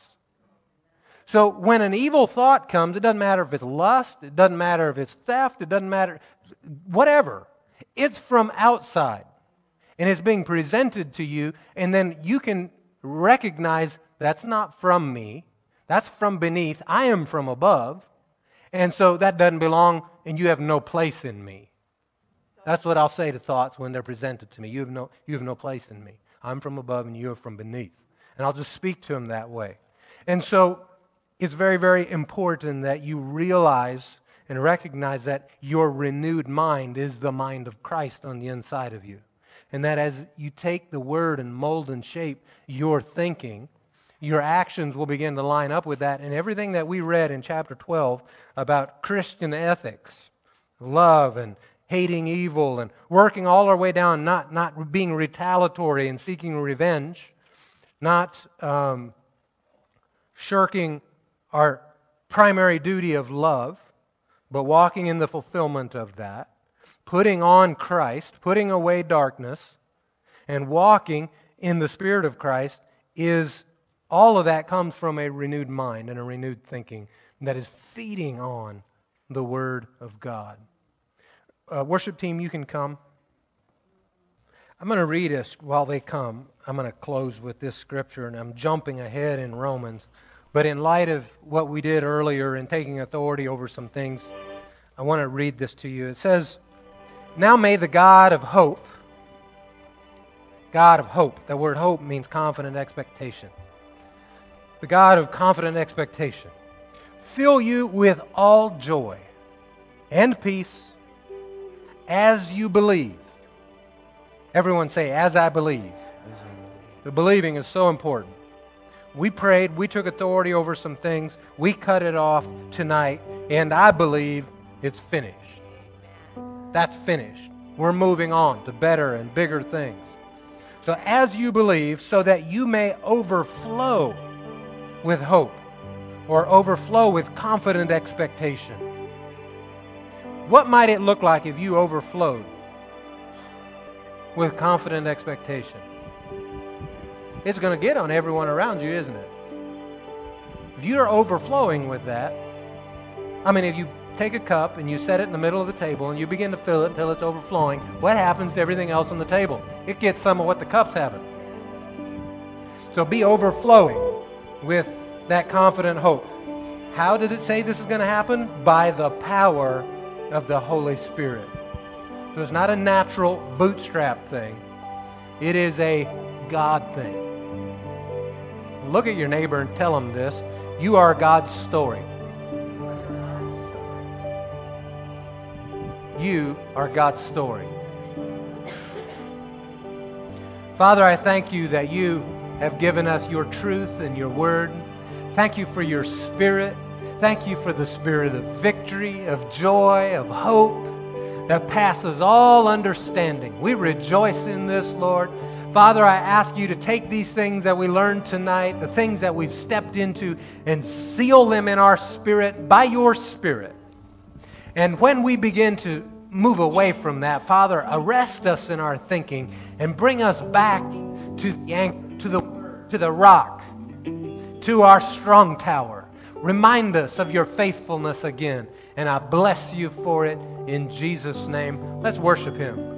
Speaker 1: So when an evil thought comes, it doesn't matter if it's lust, it doesn't matter if it's theft, it doesn't matter, whatever. It's from outside. And it's being presented to you, and then you can recognize that's not from me, that's from beneath, I am from above. And so that doesn't belong, and you have no place in me. That's what I'll say to thoughts when they're presented to me. You have no, you have no place in me. I'm from above, and you are from beneath. And I'll just speak to them that way. And so it's very, very important that you realize and recognize that your renewed mind is the mind of Christ on the inside of you. And that as you take the word and mold and shape your thinking, your actions will begin to line up with that. And everything that we read in chapter 12 about Christian ethics, love and hating evil and working all our way down, not, not being retaliatory and seeking revenge, not um, shirking our primary duty of love, but walking in the fulfillment of that, putting on Christ, putting away darkness, and walking in the Spirit of Christ is all of that comes from a renewed mind and a renewed thinking that is feeding on the Word of God. Uh, worship team, you can come. I'm going to read this while they come. I'm going to close with this scripture, and I'm jumping ahead in Romans. But in light of what we did earlier in taking authority over some things, I want to read this to you. It says, Now may the God of hope, God of hope, the word hope means confident expectation. The God of confident expectation, fill you with all joy and peace as you believe. Everyone say, As I believe. As I believe. The believing is so important. We prayed, we took authority over some things, we cut it off tonight, and I believe it's finished. That's finished. We're moving on to better and bigger things. So, as you believe, so that you may overflow with hope or overflow with confident expectation. What might it look like if you overflowed with confident expectation? It's going to get on everyone around you, isn't it? If you're overflowing with that, I mean, if you take a cup and you set it in the middle of the table and you begin to fill it until it's overflowing, what happens to everything else on the table? It gets some of what the cup's having. So be overflowing with that confident hope. How does it say this is going to happen? By the power of the Holy Spirit. So it's not a natural bootstrap thing, it is a God thing. Look at your neighbor and tell him this. You are God's story. You are God's story. Father, I thank you that you have given us your truth and your word. Thank you for your spirit. Thank you for the spirit of victory, of joy, of hope that passes all understanding. We rejoice in this, Lord. Father, I ask you to take these things that we learned tonight, the things that we've stepped into, and seal them in our spirit by your spirit. And when we begin to move away from that, Father, arrest us in our thinking and bring us back to the, to the, to the rock, to our strong tower. Remind us of your faithfulness again. And I bless you for it in Jesus' name. Let's worship him.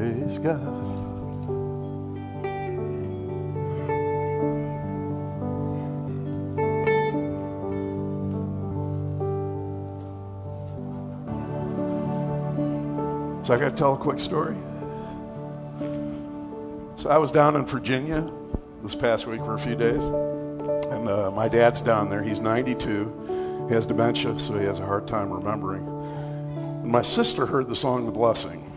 Speaker 2: Praise God. So I got to tell a quick story. So I was down in Virginia this past week for a few days, and uh, my dad's down there. He's 92. He has dementia, so he has a hard time remembering. And my sister heard the song "The Blessing,"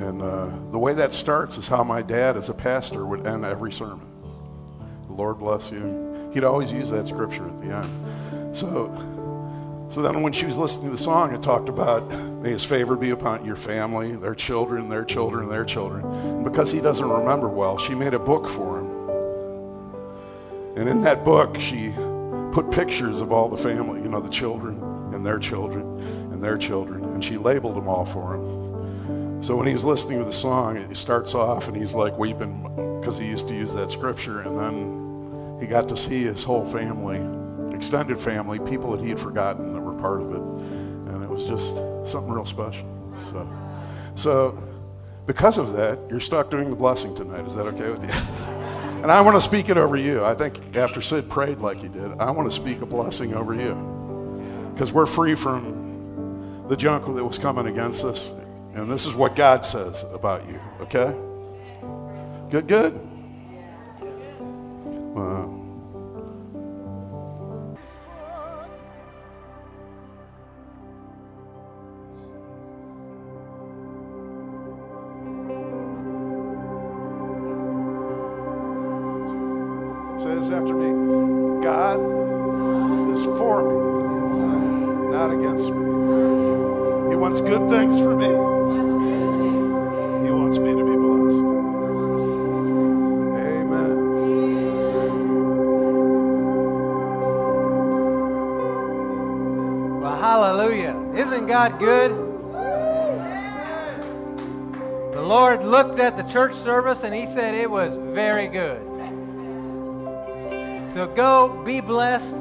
Speaker 2: And uh, the way that starts is how my dad, as a pastor, would end every sermon. The Lord bless you. He'd always use that scripture at the end. So, so then when she was listening to the song, it talked about, may his favor be upon your family, their children, their children, their children. And because he doesn't remember well, she made a book for him. And in that book, she put pictures of all the family, you know, the children and their children and their children. And she labeled them all for him. So when he was listening to the song, it starts off and he's like weeping because he used to use that scripture. And then he got to see his whole family, extended family, people that he had forgotten that were part of it. And it was just something real special. So, so because of that, you're stuck doing the blessing tonight. Is that okay with you? And I want to speak it over you. I think after Sid prayed like he did, I want to speak a blessing over you. Because we're free from the junk that was coming against us. And this is what God says about you, okay? Good, good? Wow. God good?
Speaker 1: The Lord looked at the church service and he said it was very good. So go, be blessed.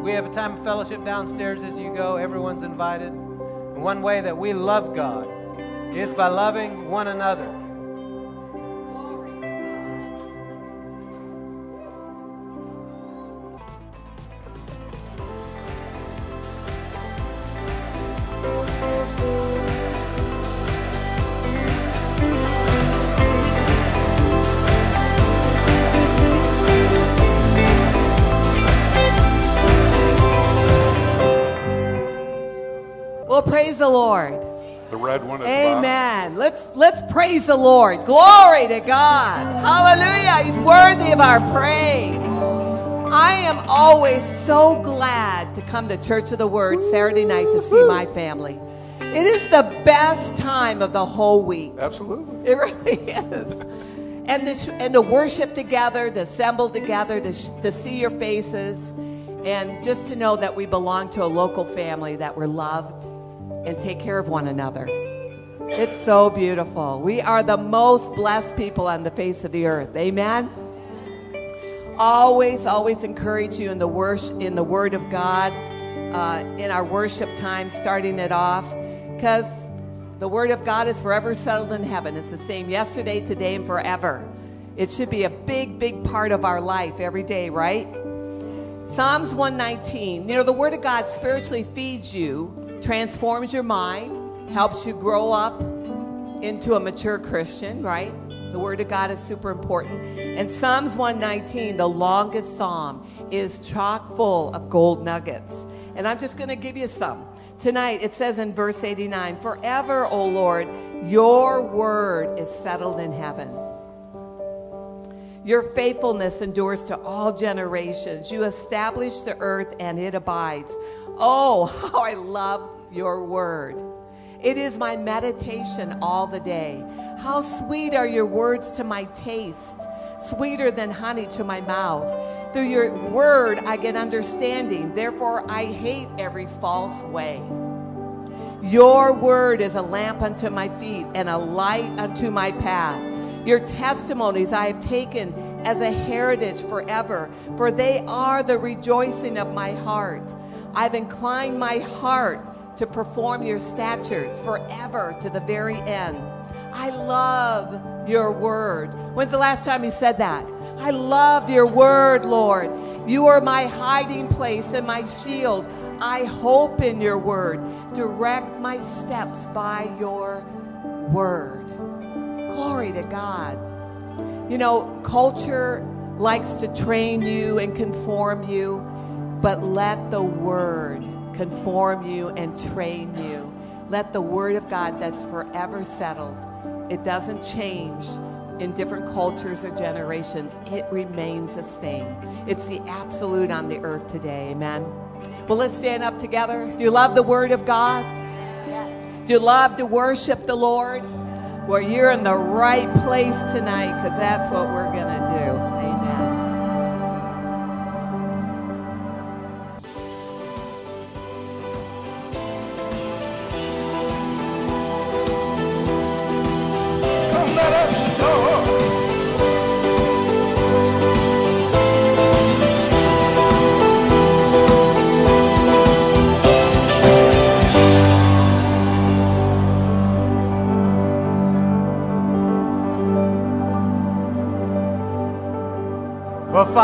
Speaker 1: We have a time of fellowship downstairs as you go. Everyone's invited. One way that we love God is by loving one another.
Speaker 3: Well, praise the Lord.
Speaker 2: The red one at the bottom.
Speaker 3: Amen. Let's let's praise the Lord. Glory to God. Hallelujah. He's worthy of our praise. I am always so glad to come to Church of the Word Saturday night to see my family. It is the best time of the whole week.
Speaker 2: Absolutely.
Speaker 3: It really is. And to, sh- and to worship together, to assemble together, to, sh- to see your faces, and just to know that we belong to a local family, that we're loved and take care of one another. It's so beautiful. We are the most blessed people on the face of the earth. Amen. Always, always encourage you in the worship, in the Word of God, uh, in our worship time, starting it off, because the Word of God is forever settled in heaven. It's the same yesterday, today, and forever. It should be a big, big part of our life every day, right? Psalms 119. You know, the Word of God spiritually feeds you, transforms your mind, helps you grow up into a mature Christian, right? The Word of God is super important. And Psalms 119, the longest psalm, is chock full of gold nuggets. And I'm just going to give you some. Tonight, it says in verse 89 Forever, O Lord, your word is settled in heaven. Your faithfulness endures to all generations. You establish the earth and it abides. Oh, how I love your word. It is my meditation all the day. How sweet are your words to my taste, sweeter than honey to my mouth. Through your word I get understanding. Therefore, I hate every false way. Your word is a lamp unto my feet and a light unto my path. Your testimonies I have taken as a heritage forever, for they are the rejoicing of my heart. I've inclined my heart to perform your statutes forever to the very end. I love your word. When's the last time you said that? I love your word, Lord. You are my hiding place and my shield. I hope in your word. Direct my steps by your word. Glory to God. You know, culture likes to train you and conform you, but let the word conform you and train you. Let the word of God that's forever settled, it doesn't change in different cultures or generations, it remains the same. It's the absolute on the earth today. Amen. Well, let's stand up together. Do you love the word of God? Yes. Do you love to worship the Lord? Well, you're in the right place tonight because that's what we're going to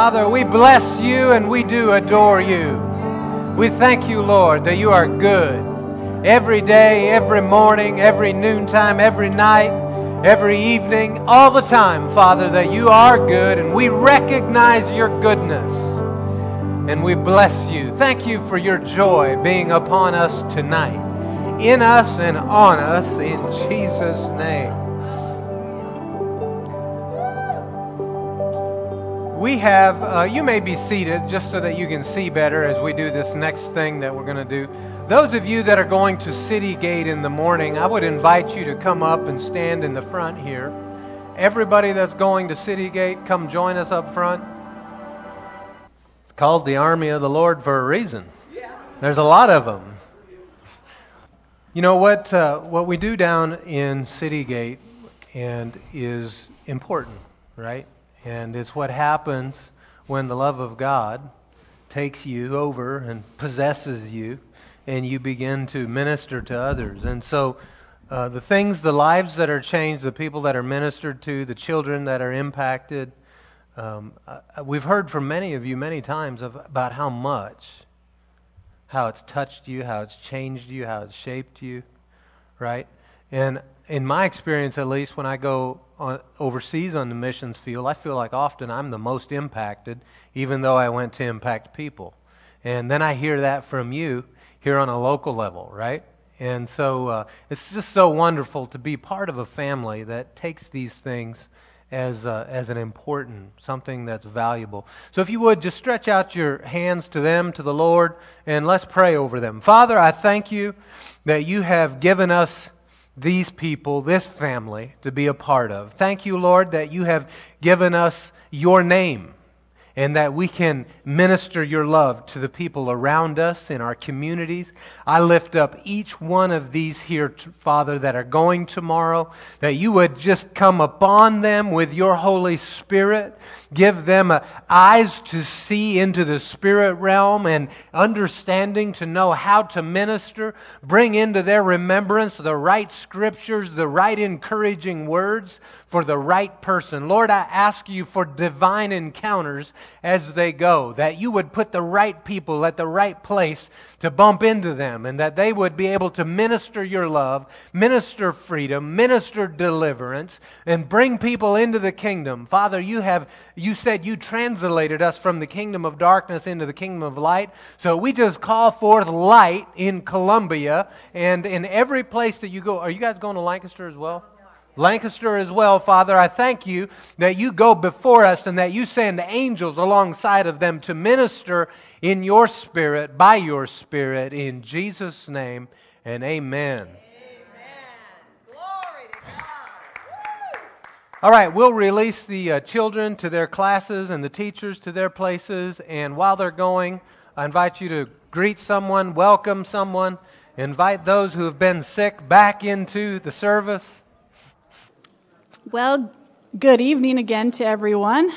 Speaker 1: Father, we bless you and we do adore you. We thank you, Lord, that you are good. Every day, every morning, every noontime, every night, every evening, all the time, Father, that you are good and we recognize your goodness. And we bless you. Thank you for your joy being upon us tonight, in us and on us, in Jesus' name. We have, uh, you may be seated just so that you can see better as we do this next thing that we're going to do. Those of you that are going to City Gate in the morning, I would invite you to come up and stand in the front here. Everybody that's going to City Gate, come join us up front. It's called the Army of the Lord for a reason. There's a lot of them. You know what? Uh, what we do down in City Gate and is important, right? And it's what happens when the love of God takes you over and possesses you, and you begin to minister to others. And so, uh, the things, the lives that are changed, the people that are ministered to, the children that are impacted, um, uh, we've heard from many of you many times of, about how much, how it's touched you, how it's changed you, how it's shaped you, right? And in my experience, at least, when I go on, overseas on the missions field, I feel like often I'm the most impacted, even though I went to impact people. And then I hear that from you here on a local level, right? And so uh, it's just so wonderful to be part of a family that takes these things as, uh, as an important, something that's valuable. So if you would, just stretch out your hands to them, to the Lord, and let's pray over them. Father, I thank you that you have given us these people, this family, to be a part of. Thank you, Lord, that you have given us your name and that we can minister your love to the people around us in our communities. I lift up each one of these here, Father, that are going tomorrow, that you would just come upon them with your Holy Spirit. Give them uh, eyes to see into the spirit realm and understanding to know how to minister. Bring into their remembrance the right scriptures, the right encouraging words for the right person. Lord, I ask you for divine encounters as they go, that you would put the right people at the right place to bump into them, and that they would be able to minister your love, minister freedom, minister deliverance, and bring people into the kingdom. Father, you have you said you translated us from the kingdom of darkness into the kingdom of light. So we just call forth light in Columbia and in every place that you go. Are you guys going to Lancaster as well? Lancaster as well, Father, I thank you that you go before us and that you send angels alongside of them to minister in your spirit, by your spirit, in Jesus' name, and amen. All right, we'll release the uh, children to their classes and the teachers to their places. And while they're going, I invite you to greet someone, welcome someone, invite those who have been sick back into the service.
Speaker 4: Well, good evening again to everyone.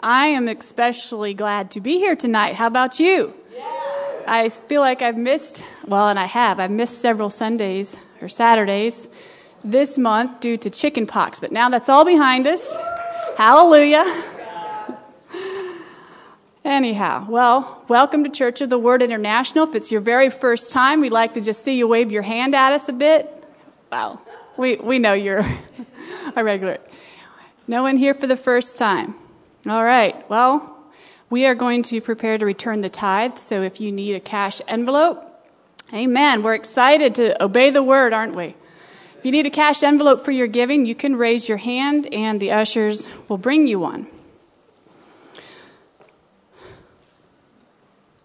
Speaker 4: I am especially glad to be here tonight. How about you? Yeah. I feel like I've missed, well, and I have, I've missed several Sundays or Saturdays this month due to chicken pox, but now that's all behind us. Hallelujah. Anyhow, well, welcome to Church of the Word International. If it's your very first time, we'd like to just see you wave your hand at us a bit. Well, we, we know you're a regular. No one here for the first time. All right. Well, we are going to prepare to return the tithe. So if you need a cash envelope, amen. We're excited to obey the word, aren't we? If you need a cash envelope for your giving, you can raise your hand and the ushers will bring you one.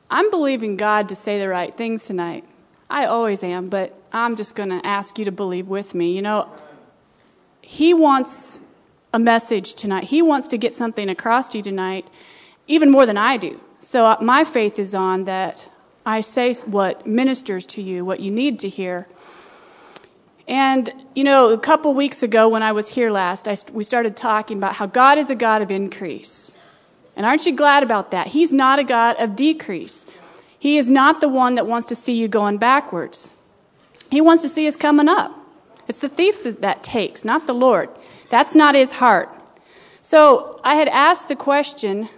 Speaker 4: I'm believing God to say the right things tonight. I always am, but I'm just going to ask you to believe with me. You know, he wants a message tonight. He wants to get something across to you tonight, even more than I do. So uh, my faith is on that I say what ministers to you, what you need to hear. And, you know, a couple weeks ago when I was here last, I, we started talking about how God is a God of increase. And aren't you glad about that? He's not a God of decrease. He is not the one that wants to see you going backwards. He wants to see us coming up. It's the thief that, takes, not the Lord. That's not his heart. So I had asked the question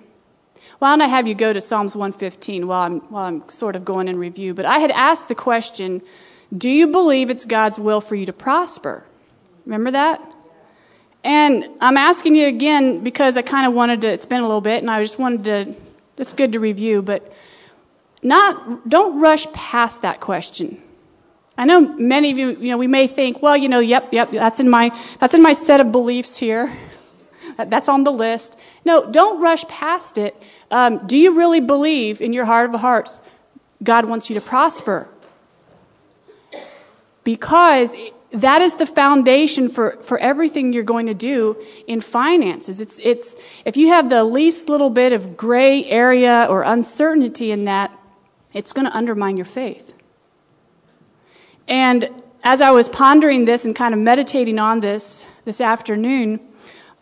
Speaker 4: Why don't I have you go to Psalms 115 while I'm, while I'm sort of going in review? But I had asked the question Do you believe it's God's will for you to prosper? Remember that? And I'm asking you again because I kind of wanted to, it's been a little bit, and I just wanted to, it's good to review, but not, don't rush past that question. I know many of you, you know, we may think, well, you know, yep, yep, that's in my, that's in my set of beliefs here. That's on the list. No, don't rush past it. Um, do you really believe in your heart of hearts God wants you to prosper? Because that is the foundation for, for everything you're going to do in finances. It's, it's, if you have the least little bit of gray area or uncertainty in that, it's going to undermine your faith. And as I was pondering this and kind of meditating on this this afternoon,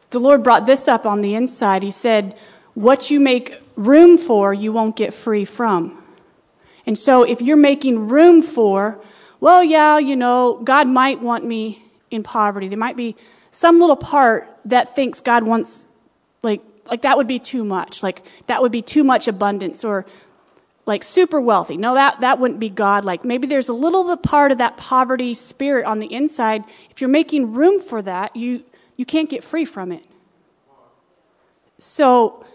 Speaker 4: the Lord brought this up on the inside. He said, What you make room for, you won't get free from. And so if you're making room for, well, yeah, you know, God might want me in poverty. There might be some little part that thinks God wants, like, like that would be too much. Like, that would be too much abundance or like super wealthy. No, that, that wouldn't be God. Like maybe there's a little the part of that poverty spirit on the inside. If you're making room for that, you, you can't get free from it. So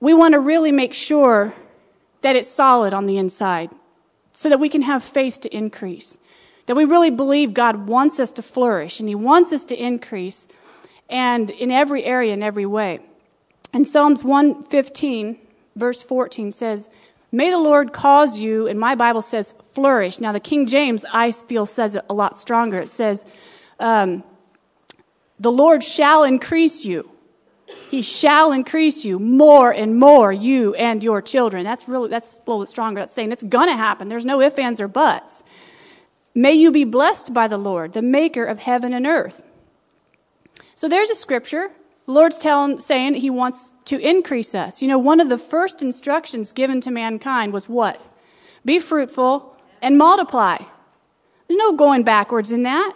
Speaker 4: we want to really make sure that it's solid on the inside so that we can have faith to increase. That we really believe God wants us to flourish and He wants us to increase and in every area, in every way. And Psalms 115, verse 14 says, May the Lord cause you, and my Bible says flourish. Now, the King James, I feel, says it a lot stronger. It says, um, The Lord shall increase you. He shall increase you more and more, you and your children. That's really, that's a little bit stronger. That's saying it's going to happen. There's no ifs, ands, or buts. May you be blessed by the Lord, the maker of heaven and earth. So there's a scripture Lord's telling, saying He wants to increase us. You know, one of the first instructions given to mankind was what? Be fruitful and multiply. There's no going backwards in that.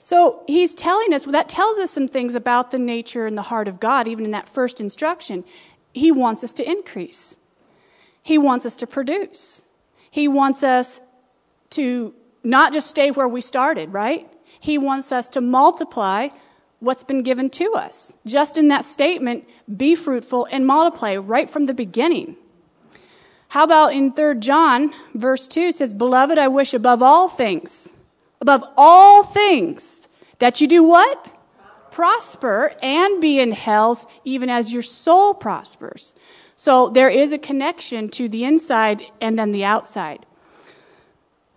Speaker 4: So he's telling us, well, that tells us some things about the nature and the heart of God, even in that first instruction. He wants us to increase, He wants us to produce, He wants us to not just stay where we started, right? He wants us to multiply what's been given to us. Just in that statement, be fruitful and multiply right from the beginning. How about in 3 John, verse 2 says, Beloved, I wish above all things, above all things, that you do what? Prosper and be in health, even as your soul prospers. So there is a connection to the inside and then the outside.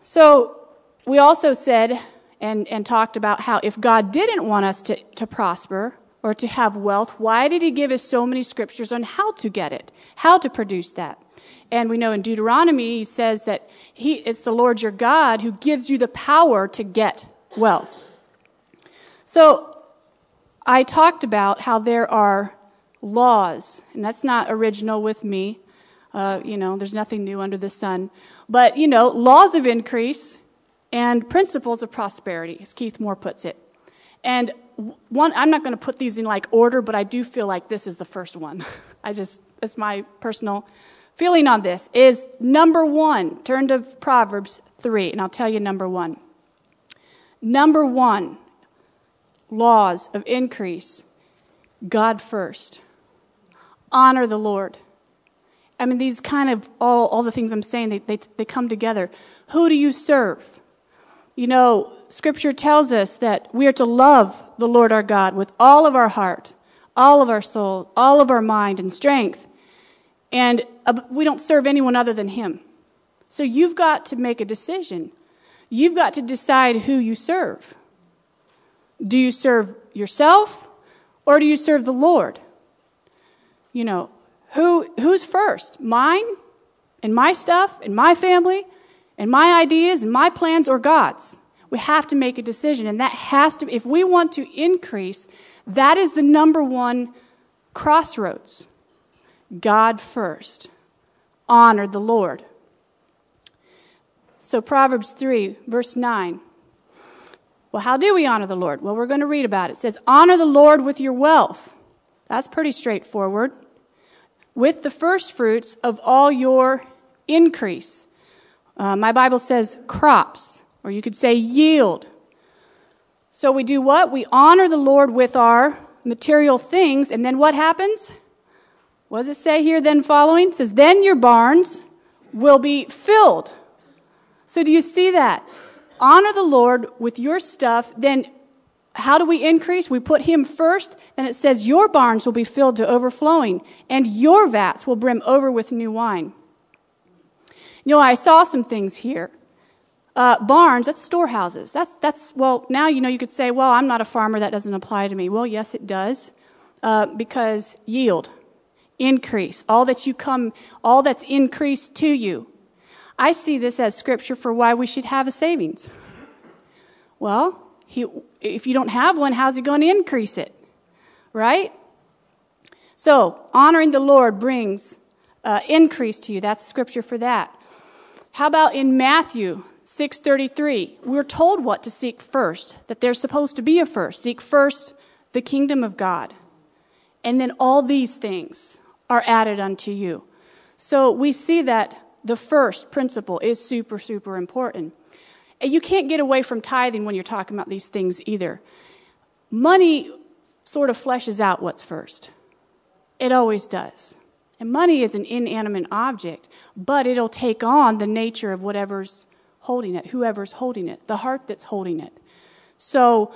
Speaker 4: So we also said and, and talked about how if God didn't want us to, to prosper or to have wealth, why did He give us so many scriptures on how to get it, how to produce that? And we know in Deuteronomy, He says that he, it's the Lord your God who gives you the power to get wealth. So I talked about how there are laws, and that's not original with me. Uh, you know, there's nothing new under the sun. But, you know, laws of increase and principles of prosperity, as Keith Moore puts it. And one, I'm not going to put these in like order, but I do feel like this is the first one. I just, it's my personal feeling on this is number one. Turn to Proverbs 3, and I'll tell you number one. Number one, laws of increase God first. Honor the Lord. I mean, these kind of all, all the things I'm saying, they, they, they come together. Who do you serve? You know, Scripture tells us that we are to love the Lord our God with all of our heart, all of our soul, all of our mind and strength. And uh, we don't serve anyone other than Him. So you've got to make a decision. You've got to decide who you serve. Do you serve yourself or do you serve the Lord? You know, who, who's first? Mine and my stuff and my family? And my ideas and my plans or God's. We have to make a decision. And that has to, if we want to increase, that is the number one crossroads. God first. Honor the Lord. So, Proverbs 3, verse 9. Well, how do we honor the Lord? Well, we're going to read about it. It says, Honor the Lord with your wealth. That's pretty straightforward. with the first fruits of all your increase. Uh, my Bible says crops, or you could say yield. So we do what? We honor the Lord with our material things, and then what happens? What does it say here then following? It says, Then your barns will be filled. So do you see that? Honor the Lord with your stuff, then how do we increase? We put him first, then it says, Your barns will be filled to overflowing, and your vats will brim over with new wine. You know, I saw some things here. Uh, barns, that's storehouses. That's, that's, well, now you know you could say, well, I'm not a farmer, that doesn't apply to me. Well, yes, it does. Uh, because yield, increase, all that you come, all that's increased to you. I see this as scripture for why we should have a savings. Well, he, if you don't have one, how's he going to increase it? Right? So, honoring the Lord brings uh, increase to you. That's scripture for that. How about in Matthew 6:33? We're told what to seek first, that there's supposed to be a first. Seek first the kingdom of God. And then all these things are added unto you. So we see that the first principle is super super important. And you can't get away from tithing when you're talking about these things either. Money sort of fleshes out what's first. It always does. And money is an inanimate object, but it'll take on the nature of whatever's holding it, whoever's holding it, the heart that's holding it. So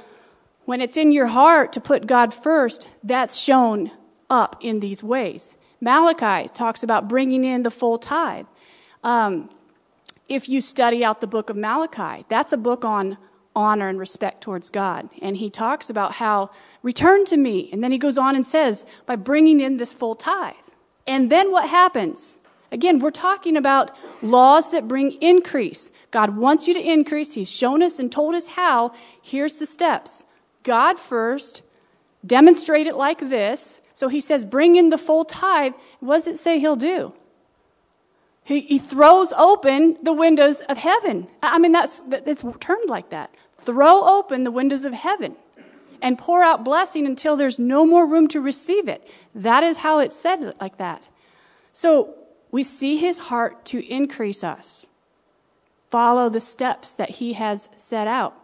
Speaker 4: when it's in your heart to put God first, that's shown up in these ways. Malachi talks about bringing in the full tithe. Um, if you study out the book of Malachi, that's a book on honor and respect towards God. And he talks about how, return to me. And then he goes on and says, by bringing in this full tithe. And then what happens? Again, we're talking about laws that bring increase. God wants you to increase. He's shown us and told us how. Here's the steps God first, demonstrate it like this. So he says, bring in the full tithe. What does it say he'll do? He, he throws open the windows of heaven. I mean, that's, it's termed like that. Throw open the windows of heaven and pour out blessing until there's no more room to receive it. That is how it's said like that. So we see his heart to increase us. Follow the steps that he has set out.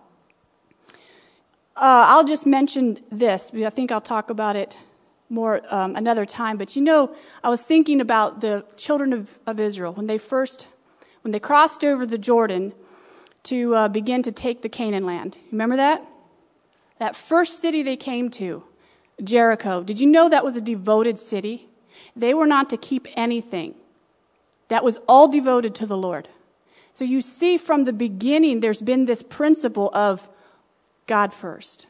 Speaker 4: Uh, I'll just mention this. I think I'll talk about it more um, another time. But you know, I was thinking about the children of, of Israel when they first, when they crossed over the Jordan to uh, begin to take the Canaan land. Remember that? That first city they came to, Jericho. Did you know that was a devoted city? They were not to keep anything. That was all devoted to the Lord. So you see from the beginning, there's been this principle of God first.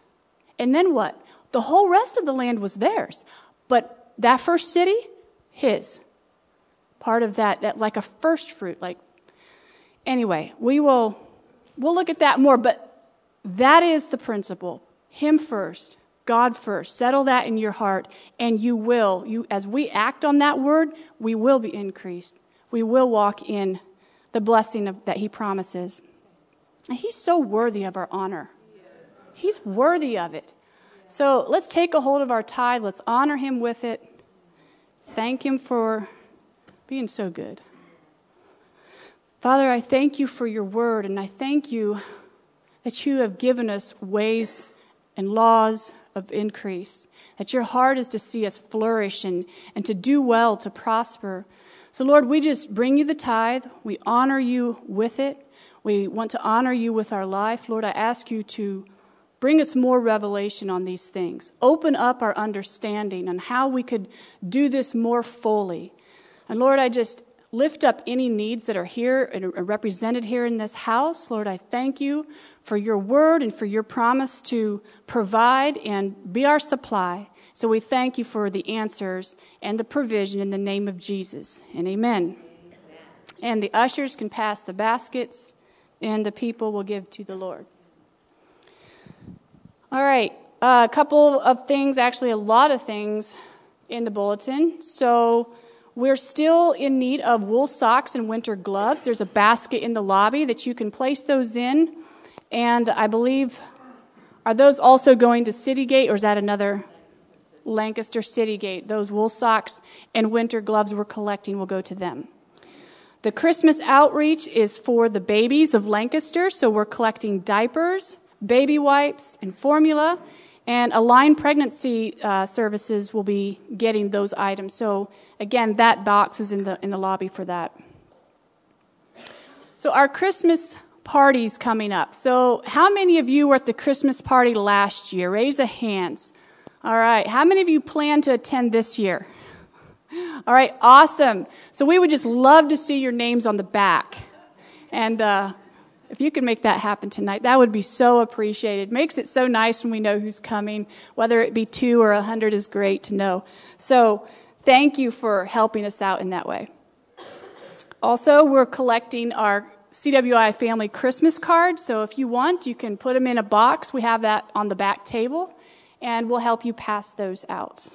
Speaker 4: And then what? The whole rest of the land was theirs. But that first city, his. Part of that, that's like a first fruit. Like, anyway, we will, we'll look at that more, but that is the principle. Him first, God first. Settle that in your heart, and you will, you, as we act on that word, we will be increased. We will walk in the blessing of, that He promises. And He's so worthy of our honor. He's worthy of it. So let's take a hold of our tithe. Let's honor him with it. Thank him for being so good. Father, I thank you for your word, and I thank you that you have given us ways and laws of increase, that your heart is to see us flourish and, and to do well, to prosper. So, Lord, we just bring you the tithe. We honor you with it. We want to honor you with our life. Lord, I ask you to Bring us more revelation on these things. Open up our understanding on how we could do this more fully. And Lord, I just lift up any needs that are here and are represented here in this house. Lord, I thank you for your word and for your promise to provide and be our supply. So we thank you for the answers and the provision in the name of Jesus. And amen. amen. And the ushers can pass the baskets, and the people will give to the Lord. All right, a couple of things, actually, a lot of things in the bulletin. So, we're still in need of wool socks and winter gloves. There's a basket in the lobby that you can place those in. And I believe, are those also going to Citygate or is that another? Lancaster City Gate. Those wool socks and winter gloves we're collecting will go to them. The Christmas outreach is for the babies of Lancaster, so we're collecting diapers, baby wipes, and formula. And aligned Pregnancy uh, Services will be getting those items. So again, that box is in the in the lobby for that. So our Christmas party's coming up. So how many of you were at the Christmas party last year? Raise a hands. All right. How many of you plan to attend this year? All right. Awesome. So we would just love to see your names on the back. And uh, if you can make that happen tonight, that would be so appreciated. Makes it so nice when we know who's coming. Whether it be two or a hundred is great to know. So thank you for helping us out in that way. Also, we're collecting our CWI family Christmas cards. So if you want, you can put them in a box. We have that on the back table, and we'll help you pass those out.